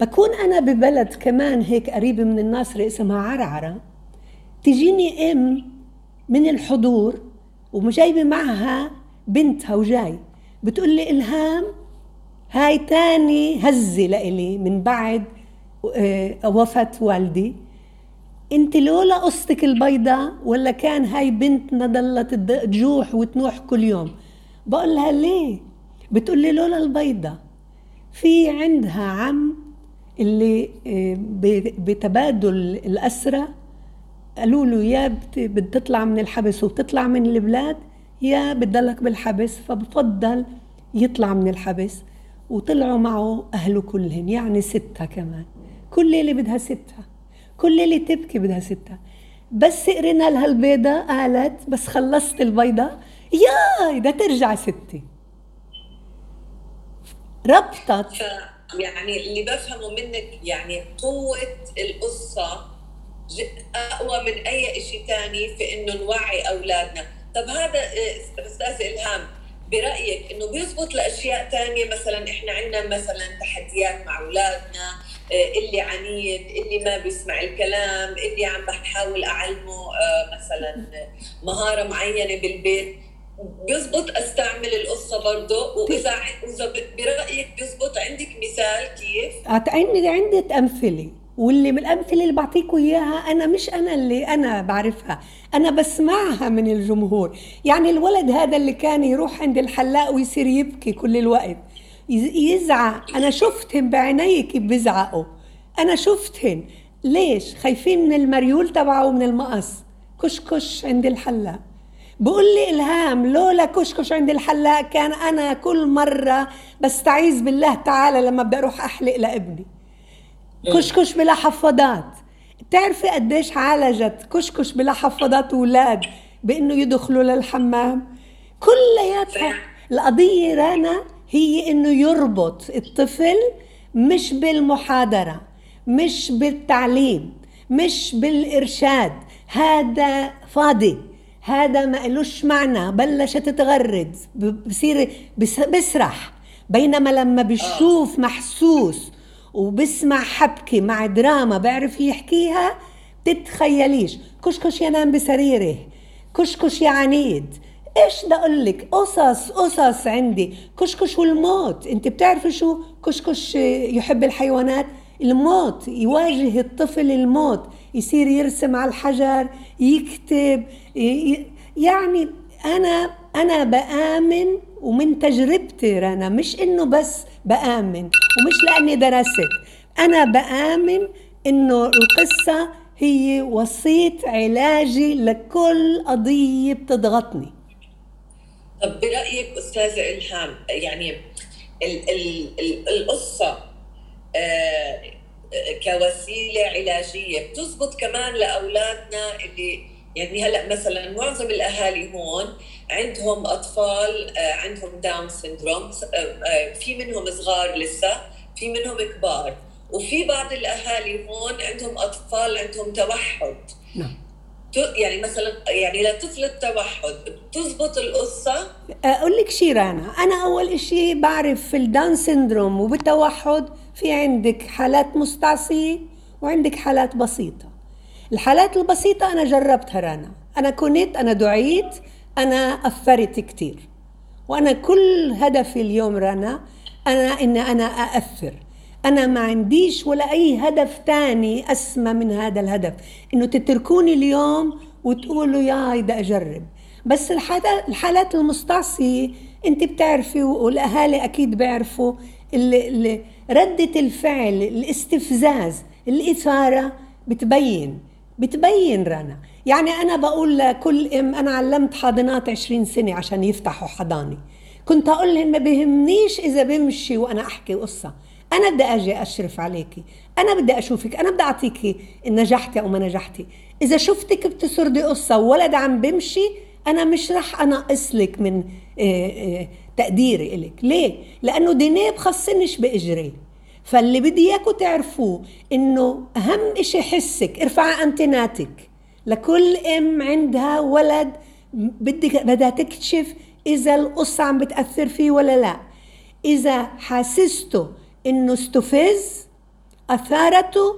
بكون أنا ببلد كمان هيك قريب من الناصرة اسمها عرعرة تجيني أم من الحضور وجايبة معها بنتها وجاي بتقول لي إلهام هاي تاني هزة لإلي من بعد آه، وفاة والدي. انت لولا قصتك البيضاء ولا كان هاي بنتنا ضلت تجوح وتنوح كل يوم؟ بقول لها ليه؟ بتقول لي لولا البيضة. في عندها عم اللي آه، بتبادل الأسرة. قالوا له يا بتطلع من الحبس وبتطلع من البلاد يا بتضلك بالحبس فبفضل يطلع من الحبس. وطلعوا معه أهله كلهن يعني ستة كمان. كل ليلة بدها ستة. كل ليلة تبكي بدها ستة. بس قرينا لها البيضة قالت بس خلصت البيضة. يا بدها ترجع ستة. ربطت. يعني اللي بفهمه منك يعني قوة القصة أقوى من أي شيء ثاني في إنه نوعي أولادنا. طب هذا آه، أستاذ إلهام برأيك إنه بيزبط لأشياء ثانية مثلا إحنا عندنا مثلا تحديات مع أولادنا اللي عنيد اللي ما بيسمع الكلام اللي عم بحاول أعلمه آه، مثلا مهارة معينة بالبيت. بيزبط أستعمل القصة برضه وإذا اذا برأيك بيزبط عندك مثال كيف؟ عندي عندي أمثلة واللي من الامثله اللي بعطيكم إياها أنا مش أنا اللي أنا بعرفها أنا بسمعها من الجمهور. يعني الولد هذا اللي كان يروح عند الحلاق ويصير يبكي كل الوقت. يزعق. أنا شفتهم بعيني كيف بيزعقوا أنا شفتهم ليش؟ خايفين من المريول تبعه ومن المقص. كشكش عند الحلاق. بقول لي إلهام لولا كشكش عند الحلاق كان أنا كل مرة بستعيذ بالله تعالى لما بدي أروح أحلق لابني. كشكش بلا حفاضات. بتعرفي قديش عالجت كشكش بلا حفاضات أولاد بإنه يدخلوا للحمام؟ كلياتها. القضية رانا هي إنه يربط الطفل مش بالمحاضرة مش بالتعليم مش بالإرشاد. هذا فاضي هذا ما لوش معنى بلشت تغرد بصير بسرح. بينما لما بشوف محسوس وبسمع حبكة مع دراما بعرف يحكيها تتخيليش كشكش ينام بسريرة كشكش يا عنيد. إيش بدي أقول لك؟ قصص قصص عندي. كشكش والموت. أنت بتعرفي شو؟ كشكش يحب الحيوانات. الموت يواجه الطفل الموت. يصير يرسم على الحجر يكتب يعني أنا أنا بآمن ومن تجربتي رنا. مش إنه بس بآمن ومش لأني درست. أنا بآمن إنه القصة هي وسيط علاجي لكل قضية بتضغطني. طب برأيك أستاذة إلهام يعني ال ال ال القصة آه كوسيلة علاجية بتزبط كمان لأولادنا اللي يعني هلأ مثلا معظم الأهالي هون عندهم أطفال آه، عندهم Down syndrome آه، آه، في منهم صغار لسه في منهم كبار وفي بعض الأهالي هون عندهم أطفال عندهم توحد. نعم. يعني مثلا يعني لطفل التوحد بتزبط القصة؟ أقول لك شيء رنا أنا أول شيء بعرف في ال Down syndrome وبالتوحد في عندك حالات مستعصية وعندك حالات بسيطة. الحالات البسيطة أنا جربتها رانا. أنا كنت أنا دعيت أنا أثرت كثير وأنا كل هدفي اليوم رانا أنا إن أنا أأثر. أنا ما عنديش ولا أي هدف تاني أسمى من هذا الهدف. إنه تتركوني اليوم وتقولوا يا هيدا أجرب. بس الحالات المستعصية أنت بتعرفي والأهالي أكيد بيعرفوا ردة الفعل الاستفزاز الإثارة بتبين بتبين رنا يعني أنا بقول لكل أم أنا علمت حاضنات عشرين سنة عشان يفتحوا حضانة كنت أقول لهم ما بيهمنيش إذا بمشي وأنا أحكي قصة. أنا بدي أجي أشرف عليكي أنا بدي أشوفك أنا بدي اعطيكي نجحتي أو ما نجحتي إذا شفتك بتسردي قصة وولد عم بمشي أنا مش رح أنقص لك من آه، آه، تقديري إلك. ليه؟ لأنه دينيه بخصنش بإجري. فاللي بدي اياكم تعرفوه إنه أهم إشي حسك ارفع أنتناتك. لكل أم عندها ولد بدك بدها تكتشف إذا القصة عم بتأثر فيه ولا لا. إذا حاسسته إنه استفز أثارته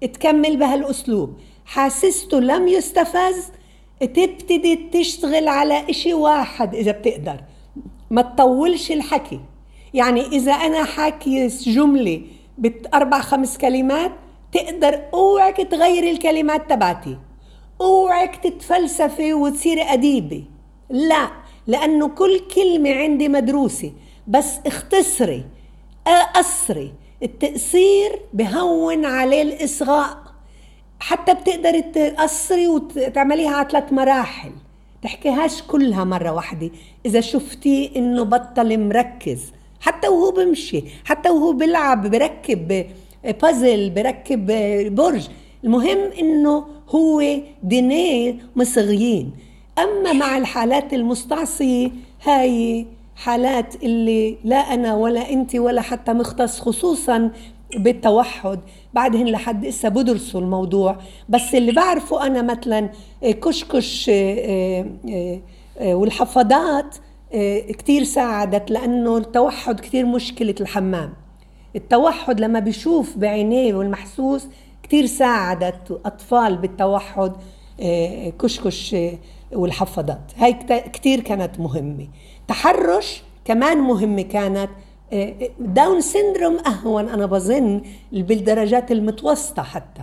تكمل بهالأسلوب. حاسسته لم يستفز تبتدي تشتغل على إشي واحد إذا بتقدر. ما تطولش الحكي. يعني إذا أنا حاكي جملة باربع خمس كلمات تقدر أوعك تغيري الكلمات تبعتي. أوعك تتفلسفي وتصيري أديبة. لا لأنه كل كلمة عندي مدروسة. بس اختصري. أسري. التقصير بهون عليه الإصغاء. حتى بتقدري تقصري وتعمليها على ثلاث مراحل. تحكيهاش كلها مرة واحدة. إذا شفتي إنه بطل مركز حتى وهو بمشي حتى وهو بيلعب بركب بازل بركب برج. المهم إنه هو دينيه مصغيين. أما مع الحالات المستعصية هاي حالات اللي لا أنا ولا أنت ولا حتى مختص خصوصا بالتوحد. بعدهن لحد إسا بدرسوا الموضوع. بس اللي بعرفه أنا مثلا كشكش آه، آه، آه، والحفاضات كتير ساعدت لأنه التوحد كتير مشكلة الحمام. التوحد لما بيشوف بعينيه والمحسوس كتير ساعدت أطفال بالتوحد كشكش والحفاضات. هاي كتير كانت مهمة. تحرش كمان مهمة كانت Down آه، syndrome أهون أنا بظن بالدرجات المتوسطة حتى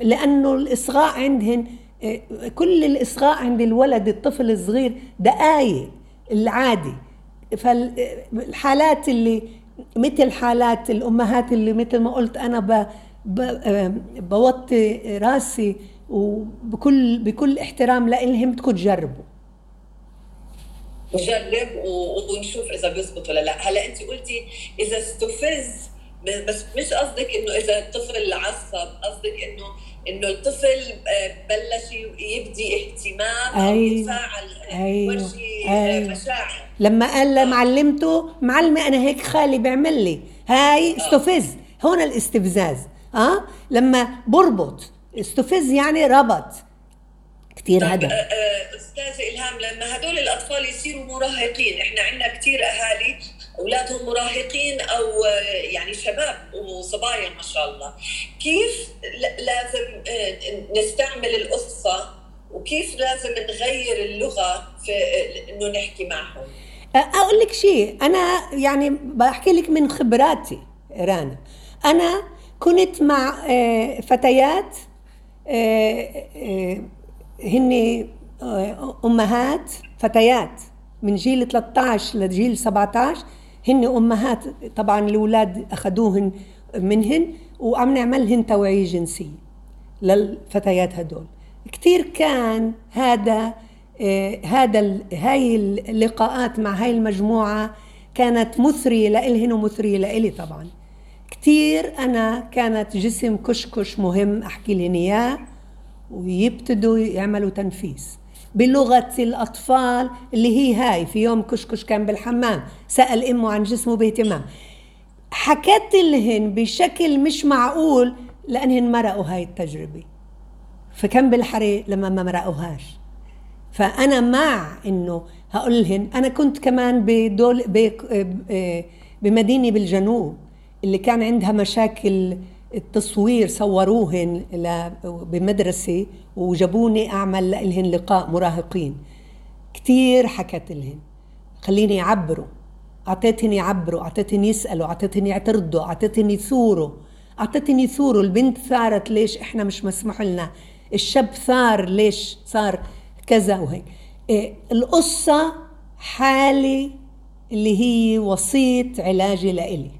لأنه الإصغاء عندهن آه، كل الإصغاء عند الولد الطفل الصغير دقايق العادي. فالحالات اللي مثل حالات الأمهات اللي مثل ما قلت أنا ب آه، بوطي راسي وبكل بكل احترام لهم بدكم تجربوا. نجرب ونشوف إذا بيزبط ولا لا. هلا انت قلتي إذا استفز بس مش قصدك إنه إذا الطفل عصب قصدك انه إنه الطفل آه، بلش يبدي اهتمام أو أيوة. يتفاعل أيوة. يورجي آه، أيوة. مشاعر. لما قال لمعلمته معلمه أنا هيك خالي بيعمل لي. هاي استفز. هون الاستفزاز. آه؟ لما بربط استفز يعني ربط. كثير هدف. أه، أه، أستاذة إلهام لما هدول الأطفال يصيروا مراهقين. إحنا عندنا كثير أهالي أولادهم مراهقين أو يعني شباب وصبايا ما شاء الله. كيف لازم نستعمل القصة وكيف لازم نغير اللغة في إنه نحكي معهم؟ أقول لك شيء. أنا يعني بحكي لك من خبراتي رانا أنا كنت مع آه، فتيات آه، آه، هن أمهات فتيات من جيل 13 لجيل 17 هن أمهات طبعا الأولاد اخذوهن منهن وعم نعملهن توعية جنسية للفتيات هدول. كثير كان هذا آه هذا هاي اللقاءات مع هاي المجموعة كانت مثرية لإلهن ومثرية لإلي طبعا. كثير أنا كانت جسم كشكش مهم أحكي لهن إياه. ويبتدوا يعملوا تنفيس بلغة الأطفال اللي هي هاي في يوم كشكش كان بالحمام سأل أمه عن جسمه باهتمام. حكت لهن بشكل مش معقول لأنهن مرقوا هاي التجربة. فكان بالحري لما ما مرقوهاش. فأنا مع إنه هقول لهن أنا كنت كمان بدول بمدينة بالجنوب اللي كان عندها مشاكل التصوير صوروهن بمدرسة وجابوني أعمل لهن لقاء مراهقين. كتير حكت لهن خليني يعبروا أعطيتهن يعبروا أعطيتهن يسألوا أعطيتهن يعترضوا أعطيتهن يثوروا أعطيتهن يثوروا البنت ثارت ليش إحنا مش مسموح لنا؟ الشاب ثار ليش صار كذا وهيك. إيه القصة حالي اللي هي وسيط علاجي لإلي.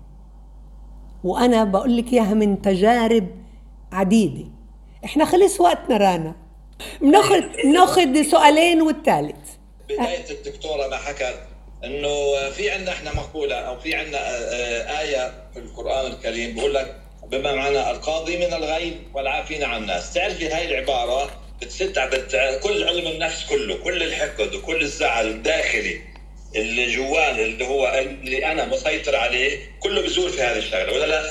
وأنا بقول لك إياها من تجارب عديدة. إحنا خلص وقتنا رانا. بناخذ بناخذ سؤالين والثالث. بداية الدكتورة ما حكت إنه في عندنا إحنا مقولة أو في عندنا آه، آية في القرآن الكريم بقول لك بما معنى القاضي من الغيب والعافين عن الناس. تعرفي هاي العبارة بتسد كل علم النفس كله كل الحقد وكل الزعل الداخلي. اللي جوال اللي هو اللي أنا مسيطر عليه كله بزول في هذه الشغلة ولا لا؟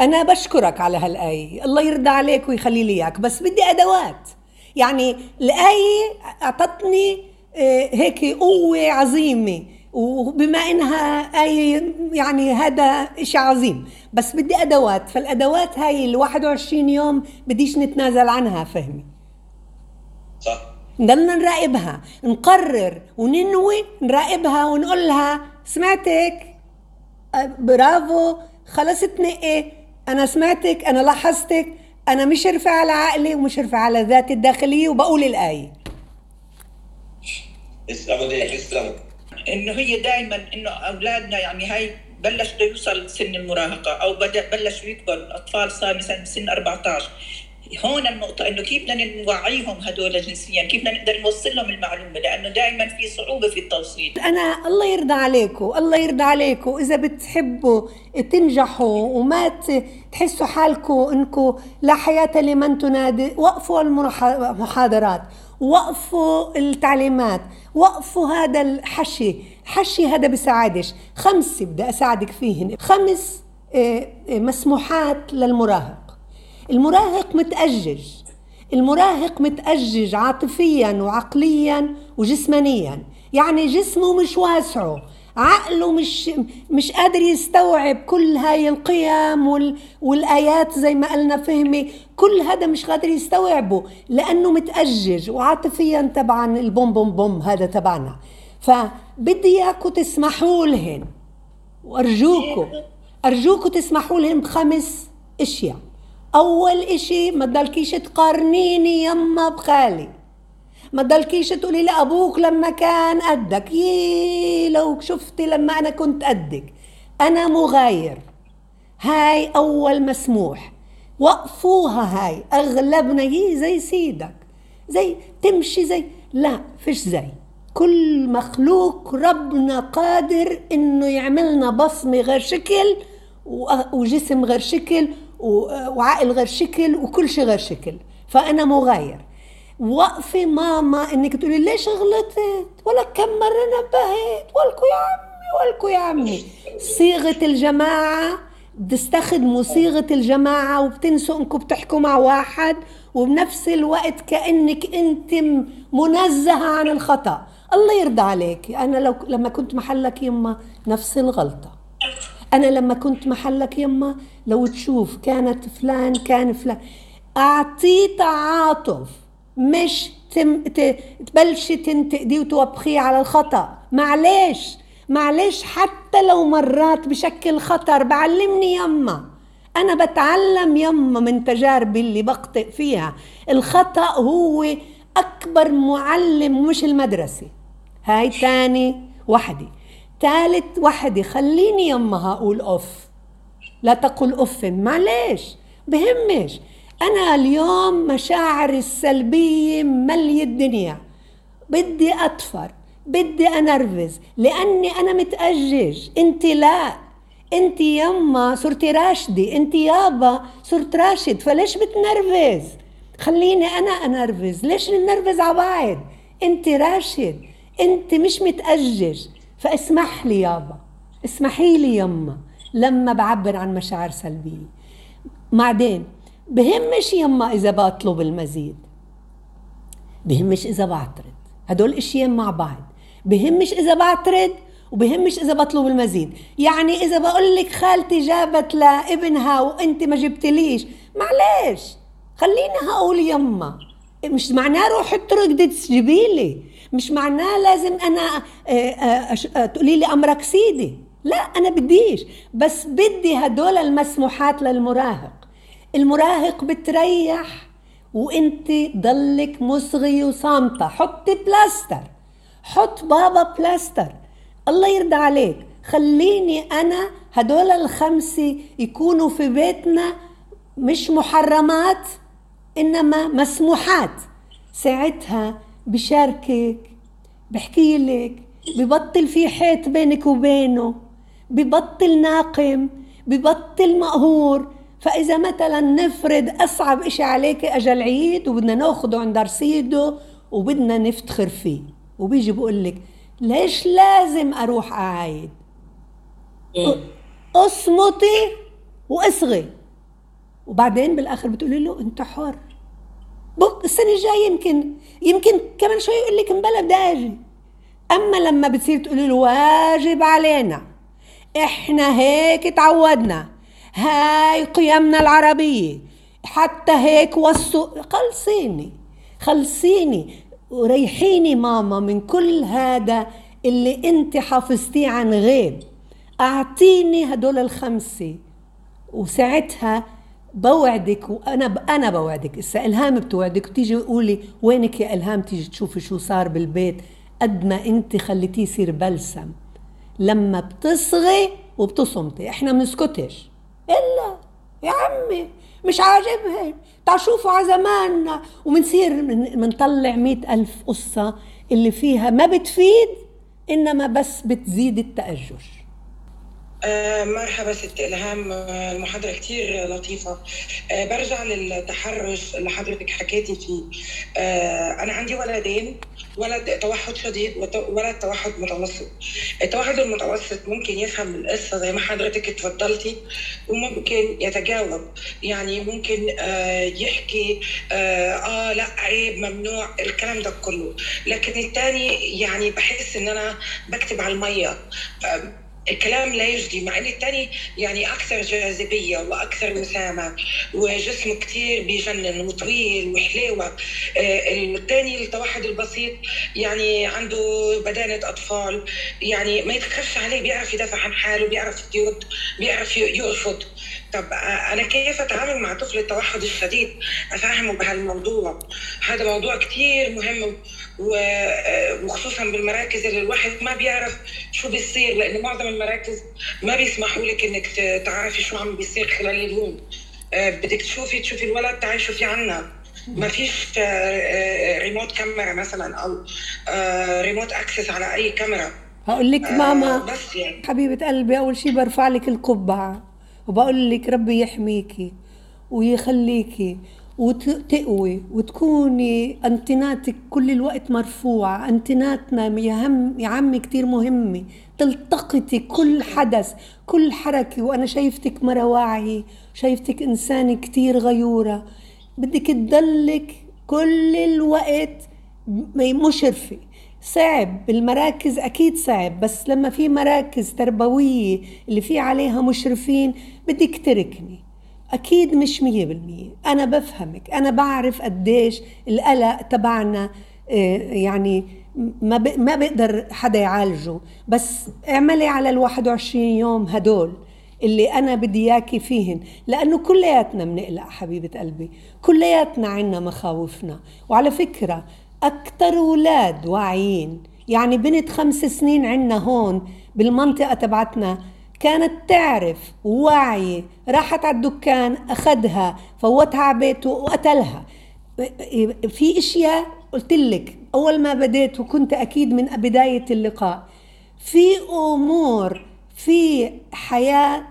أنا بشكرك على هالايه الله يرضى عليك ويخلي لي إياك بس بدي أدوات. يعني الايه أعطتني آه، هيك قوة عظيمة وبما إنها آية يعني هذا إشي عظيم بس بدي أدوات. فالأدوات هاي ال 21 يوم بديش نتنازل عنها فهمي؟ صح. نضلنا نراقبها نقرر وننوي نراقبها ونقولها سمعتك؟ برافو خلص تنقي أنا سمعتك أنا لاحظتك أنا مش رفع على عقلي ومش رفع على ذاتي الداخليه وبقول الآية. إنه هي دائما إنه أولادنا يعني هاي بلش يوصل سن المراهقة أو بدا بلش يكبر الاطفال صار مثلا سن 14 هون النقطة إنه كيف بدنا نوعيهم هدول جنسيا، كيف بدنا نقدر نوصل لهم المعلومة؟ لأنه دائما في صعوبة في التوصيل. أنا الله يرضى عليكم، الله يرضى عليكم، إذا بتحبوا تنجحوا وما تحسوا حالكم إنكم لا حياة لمن تنادي، وقفوا المحاضرات، وقفوا التعليمات، وقفوا هذا الحشي، حشي هذا بساعدش، خمسة بدي أساعدك فيهن، خمس آه، آه، مسموحات للمراهق. المراهق متأجج. المراهق متأجج عاطفيا وعقليا وجسمانيا. يعني جسمه مش واسعه عقله مش مش قادر يستوعب كل هاي القيم وال والآيات زي ما قلنا فهمي. كل هذا مش قادر يستوعبه لأنه متأجج وعاطفيا طبعا البوم بوم بوم هذا تبعنا. فبدي اياكم تسمحوا لهن. وارجوكم ارجوكم تسمحوا لهم بخمس أشياء. أول إشي ما تضلكيش تقارنيني يما بخالي. ما تضلكيش تقولي لابوك لما كان قدك. يي لو شفتي لما أنا كنت قدك. أنا مغاير. هاي أول مسموح. وقفوها هاي. أغلبنا يي زي سيدك. زي تمشي زي. لا فيش زي. كل مخلوق ربنا قادر إنه يعملنا بصمة غير شكل وجسم غير شكل وعقل غير شكل وكل شيء غير شكل. فأنا مغاير. وقفي ماما إنك تقولي ليش غلطت؟ ولا كم مرة نبهت. ولكو يا عمي ولكو يا عمي. صيغة الجماعة بتستخدموا صيغة الجماعة وبتنسوا إنكم بتحكوا مع واحد وبنفس الوقت كأنك أنت منزهة عن الخطأ. الله يرضى عليك أنا لو لما كنت محلك يما نفس الغلطة. أنا لما كنت محلك يما لو تشوف كانت فلان كان فلان. اعطيه تعاطف مش تم تبلشي تنتقديه وتوبخيه على الخطأ. معلش معلش حتى لو مرات بشكل خطر بعلمني يما. أنا بتعلم يما من تجاربي اللي بخطئ فيها. الخطأ هو أكبر معلم مش المدرسة. هاي تاني وحدة تالت وحدة خليني يما أقول أوف. لا تقل أف معلش بهمش. أنا اليوم مشاعري السلبية ملي الدنيا. بدي أطفر بدي أنرفز لأني أنا متأجج. أنت لا. أنت يما صرتي راشدة أنت يابا صرت راشد فليش بتنرفز؟ خليني أنا أنرفز. ليش ننرفز على بعض؟ أنت راشد أنت مش متأجج. فاسمح لي يابا اسمحي لي يما لما بعبر عن مشاعر سلبية. بعدين بهمش يما إذا بطلب المزيد. بهمش إذا بعترض. هدول اشيين مع بعض. بهمش إذا بعترض وبهمش إذا بطلب المزيد. يعني إذا بقول لك خالتي جابت لابنها وأنت ما جبتليش معلش خليني هقول يما مش معناه روح اتركضي تجيبي لي مش معناه لازم أنا آه، آه، آه، تقولي لي أمرك سيدي. لا أنا بديش. بس بدي هدول المسموحات للمراهق. المراهق بتريح وإنت ضلك مصغي وصامتة. حطي بلاستر. حط بابا بلاستر. الله يرضى عليك. خليني أنا هدول الخمسة يكونوا في بيتنا مش محرمات إنما مسموحات. ساعتها بشاركك بحكي لك ببطل في حيط بينك وبينه ببطل ناقم ببطل مقهور. فإذا مثلا نفرض أصعب إشي عليك أجا العيد وبدنا ناخده عند رصيده وبدنا نفتخر فيه. وبيجي بقول لك ليش لازم أروح أعايد؟ أصمتي وأصغي. وبعدين بالآخر بتقولي له أنت حر. بك السنة الجاية يمكن يمكن كمان شوي يقول لك مبلا بدي أجي أما لما بتصير تقولي له واجب علينا إحنا هيك تعودنا هاي قيمنا العربية حتى هيك وصوا خلصيني خلصيني وريحيني ماما من كل هذا اللي أنت حافظتيه عن غيب. أعطيني هدول الخمسة وساعتها بوعدك وأنا أنا بوعدك. إسا إلهام بتوعدك وتيجي قولي وينك يا إلهام تيجي تشوفي شو صار بالبيت قد ما أنت خليتيه يصير بلسم. لما بتصغي وبتصمتي. إحنا بنسكتش إلا يا عمي مش عاجبها تعال شوفوا على زماننا. وبنصير بنطلع مئة ألف قصة اللي فيها ما بتفيد إنما بس بتزيد التأجج مرحبا ست إلهام. آه، المحاضرة كتير لطيفة. آه، برجع للتحرش اللي حضرتك حكيتي فيه. آه، أنا عندي ولدين ولد توحد شديد وت- ولد توحد متوسط. التوحد المتوسط ممكن يفهم القصة زي ما حضرتك اتفضلتي وممكن يتجاوب. يعني ممكن آه، يحكي آه, آه لأ عيب ممنوع الكلام ده كله. لكن التاني يعني بحس إن أنا بكتب على المية. الكلام لا يجدي مع إن الثاني يعني أكثر جاذبية وأكثر وسامه وجسمه كثير بيجنن وطويل وحليوه آه، الثاني التوحد البسيط يعني عنده بدانة أطفال يعني ما يتخفش عليه بيعرف يدافع عن حاله بيعرف يرد بيعرف يرفض. طب آه، أنا كيف أتعامل مع طفل التوحد الشديد؟ أفهمه بهالموضوع. هذا موضوع كثير مهم وخصوصا بالمراكز اللي الواحد ما بيعرف شو بيصير لأن معظم المراكز ما بيسمحوا لك إنك تعرفي شو عم بيصير خلال اليوم. آه، بدك تشوفي تشوفي الولد تعي شوفي عنا. ما فيش آه، آه، ريموت كاميرا مثلا أو آه، ريموت اكسس على أي كاميرا هقول لك آه، ماما بس يعني. حبيبة قلبي أول شي برفع لك القبعة وبقول لك ربي يحميكي ويخليكي. وتقوي وتكوني أنتناتك كل الوقت مرفوعة. أنتناتنا يا عمي كتير مهمة. تلتقطي كل حدث كل حركة. وأنا شايفتك مرة واعية شايفتك إنسانة كتير غيورة. بدك تضلك كل الوقت مشرفة صعب. بالمراكز أكيد صعب. بس لما في مراكز تربوية اللي في عليها مشرفين بدك تركني. أكيد مش مية بالمية. أنا بفهمك. أنا بعرف قديش القلق تبعنا آه، يعني ما ما بقدر حدا يعالجه. بس اعملي على ال 21 يوم هدول اللي أنا بدي إياكي فيهن لأنه كلياتنا بنقلق حبيبة قلبي. كلياتنا عنا مخاوفنا. وعلى فكرة أكثر أولاد واعيين. يعني بنت خمس سنين عنا هون بالمنطقة تبعتنا كانت تعرف واعية راحت على الدكان أخذها فوتها على بيته وقتلها. في أشياء قلت لك أول ما بديت وكنت أكيد من بداية اللقاء. في أمور في حياة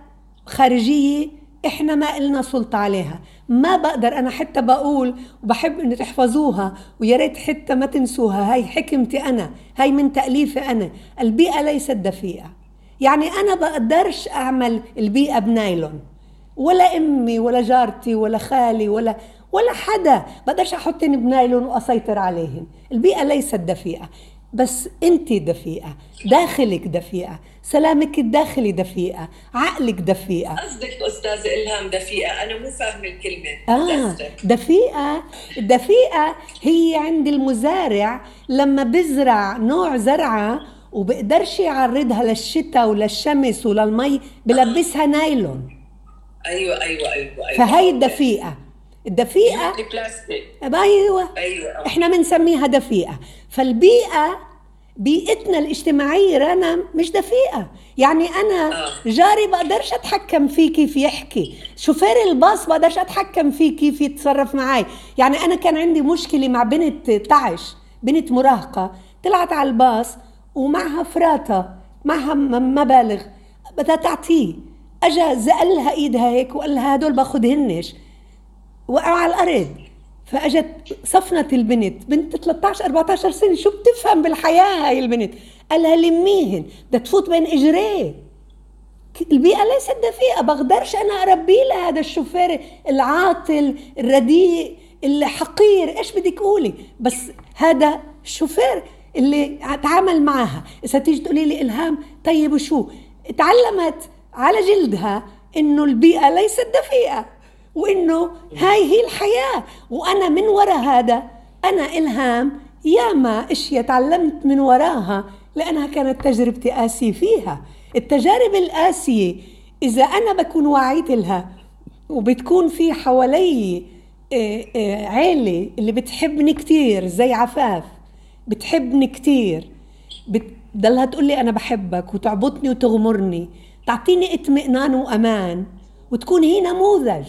خارجية إحنا ما إلنا سلطة عليها. ما بقدر أنا حتى بقول وبحب إنه تحفظوها ويا ريت حتى ما تنسوها. هاي حكمتي أنا هاي من تأليفي أنا. البيئة ليست دفيئة. يعني أنا بقدرش أعمل البيئة بنايلون ولا أمي ولا جارتي ولا خالي ولا ولا حدا. بقدرش أحطني بنايلون وأسيطر عليهم. البيئة ليست دفيئة بس أنت دفيئة. داخلك دفيئة. سلامك الداخلي دفيئة. عقلك دفيئة. قصدك أستاذة إلهام دفيئة؟ أنا مو فاهمة الكلمة. آه دفيئة. الدفيئه هي عند المزارع لما بزرع نوع زرعة وبقدرش يعرضها للشتاء وللشمس وللمي بلبسها نايلون. أيوه أيوه أيوه, أيوة. فهي الدفيئة. الدفيئة بلاستيك أيوه. أيوه إحنا بنسميها دفيئة. فالبيئة بيئتنا الاجتماعية رنا مش دفيئة. يعني أنا آه. جاري بقدرش أتحكم فيه كيف يحكي. شوفير الباص بقدرش أتحكم فيه كيف يتصرف معي يعني أنا كان عندي مشكلة مع بنت تعش بنت مراهقة طلعت على الباص ومعها فراته معها مبالغ. بدها تعطيه أجا زقلها إيدها هيك وقال لها هدول باخذهنش وقعوا على الأرض. فأجت صفنت البنت بنت 13 14 سنة. شو بتفهم بالحياة هاي البنت؟ قال لها لميهن. بدها تفوت بين اجريه البيئة ليست دفيئة. بقدرش أنا أربي لهذا الشوفير العاطل الرديء الحقير. إيش بدك قولي؟ بس هذا الشوفير اللي تعامل معها. إذا تيجي تقولي لي إلهام طيب وشو؟ تعلمت على جلدها إنه البيئة ليست دفيئة وإنه هاي هي الحياة. وأنا من وراء هذا أنا إلهام ياما اشياء تعلمت من وراها لأنها كانت تجربتي قاسيه فيها. التجارب القاسيه إذا أنا بكون وعيت لها وبتكون في حوالي آه، آه، عيلة اللي بتحبني كتير زي عفاف. بتحبني كتير. بتضلها تقول لي أنا بحبك وتعبطني وتغمرني. تعطيني اطمئنان وأمان وتكون هي نموذج.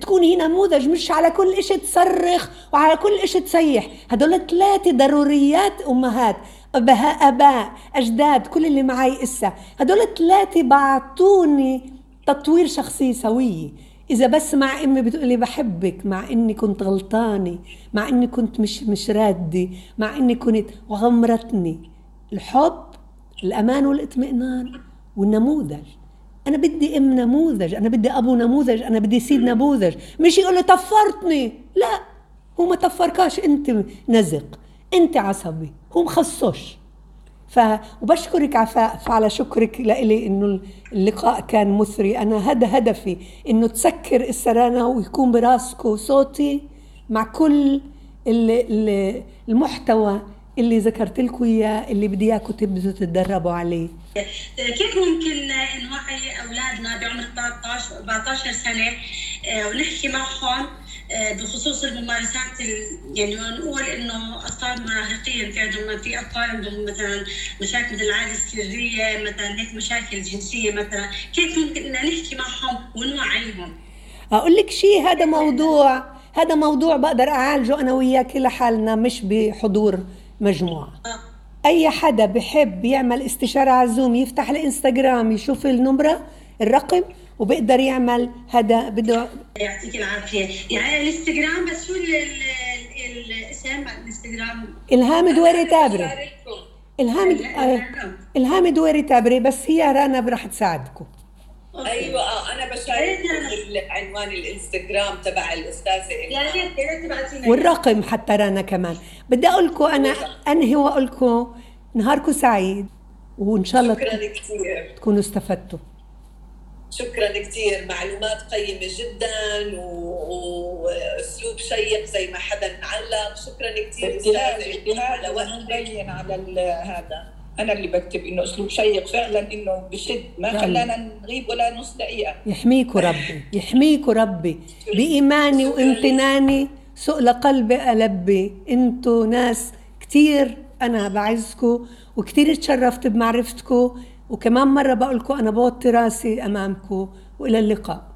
تكون هي نموذج مش على كل إشي تصرخ وعلى كل إشي تصيح هدول ثلاثة ضروريات أمهات. أبها أباء أجداد كل اللي معي إسا. هدول ثلاثة بعطوني تطوير شخصية سوية. إذا بس مع أمي بتقولي بحبك مع إني كنت غلطانة مع إني كنت مش مش رادة مع إني كنت وغمرتني الحب الأمان والإطمئنان والنموذج. أنا بدي أم نموذج أنا بدي أبو نموذج أنا بدي سيد نموذج. مش يقول لي طفرتني. لا هو ما طفركاش أنت نزق أنت عصبي هو مخصوش. ف وبشكرك عفاء على شكرك لإلي إنه اللقاء كان مثري. أنا هذا هدفي إنه تسكر السرانة ويكون براسكم صوتي مع كل المحتوى اللي ذكرت لكم إياه اللي بدي اياكم تبدوا تتدربوا عليه. كيف ممكن نوعي أولادنا بعمر 13 14 سنة؟ آه، ونحكي معهم بخصوص الممارسات يعني نقول انه أطفال مراهقين في عندهم في أطفال عندهم مثلا مشاكل مثل العاده السرية مثلا هيك مشاكل جنسية مثلا. كيف ممكن ان نحكي معهم ونوعيهم؟ أقول لك شيء هذا موضوع هذا موضوع بقدر أعالجه أنا وياك لحالنا مش بحضور مجموعة. أي حدا بحب يعمل استشارة على الزوم يفتح الإنستغرام يشوف النمرة الرقم وبيقدر يعمل هذا بده. يعطيك العافية. يعني الإنستغرام بس شو الاسم الإنستغرام؟ إلهام دويري تابري. إلهام إلهام دويري تابري بس هي رنا رح تساعدكم. أيوه آه أنا بشارك عنوان الإنستغرام تبع الأستاذة يا ريت يا ريت تبعتينا والرقم حتى رنا كمان. بدي أقول لكم أنا أنهي وأقول لكم نهاركم سعيد. وإن شاء الله تكونوا استفدتوا. شكرا كثير معلومات قيمة جدا وأسلوب شيق زي ما حدا علق شكرا كثير أستاذ على على هذا. أنا اللي بكتب إنه أسلوب شيق فعلا إنه بشد. ما خلانا نغيب ولا نص دقيقة. يحميكوا ربي يحميكوا ربي. بإيماني وامتناني سؤل قلبي ألبي. إنتو ناس كثير أنا بعزكم وكثير تشرفت بمعرفتكم وكمان مرة بقول لكم أنا بوطي راسي امامكم وإلى اللقاء.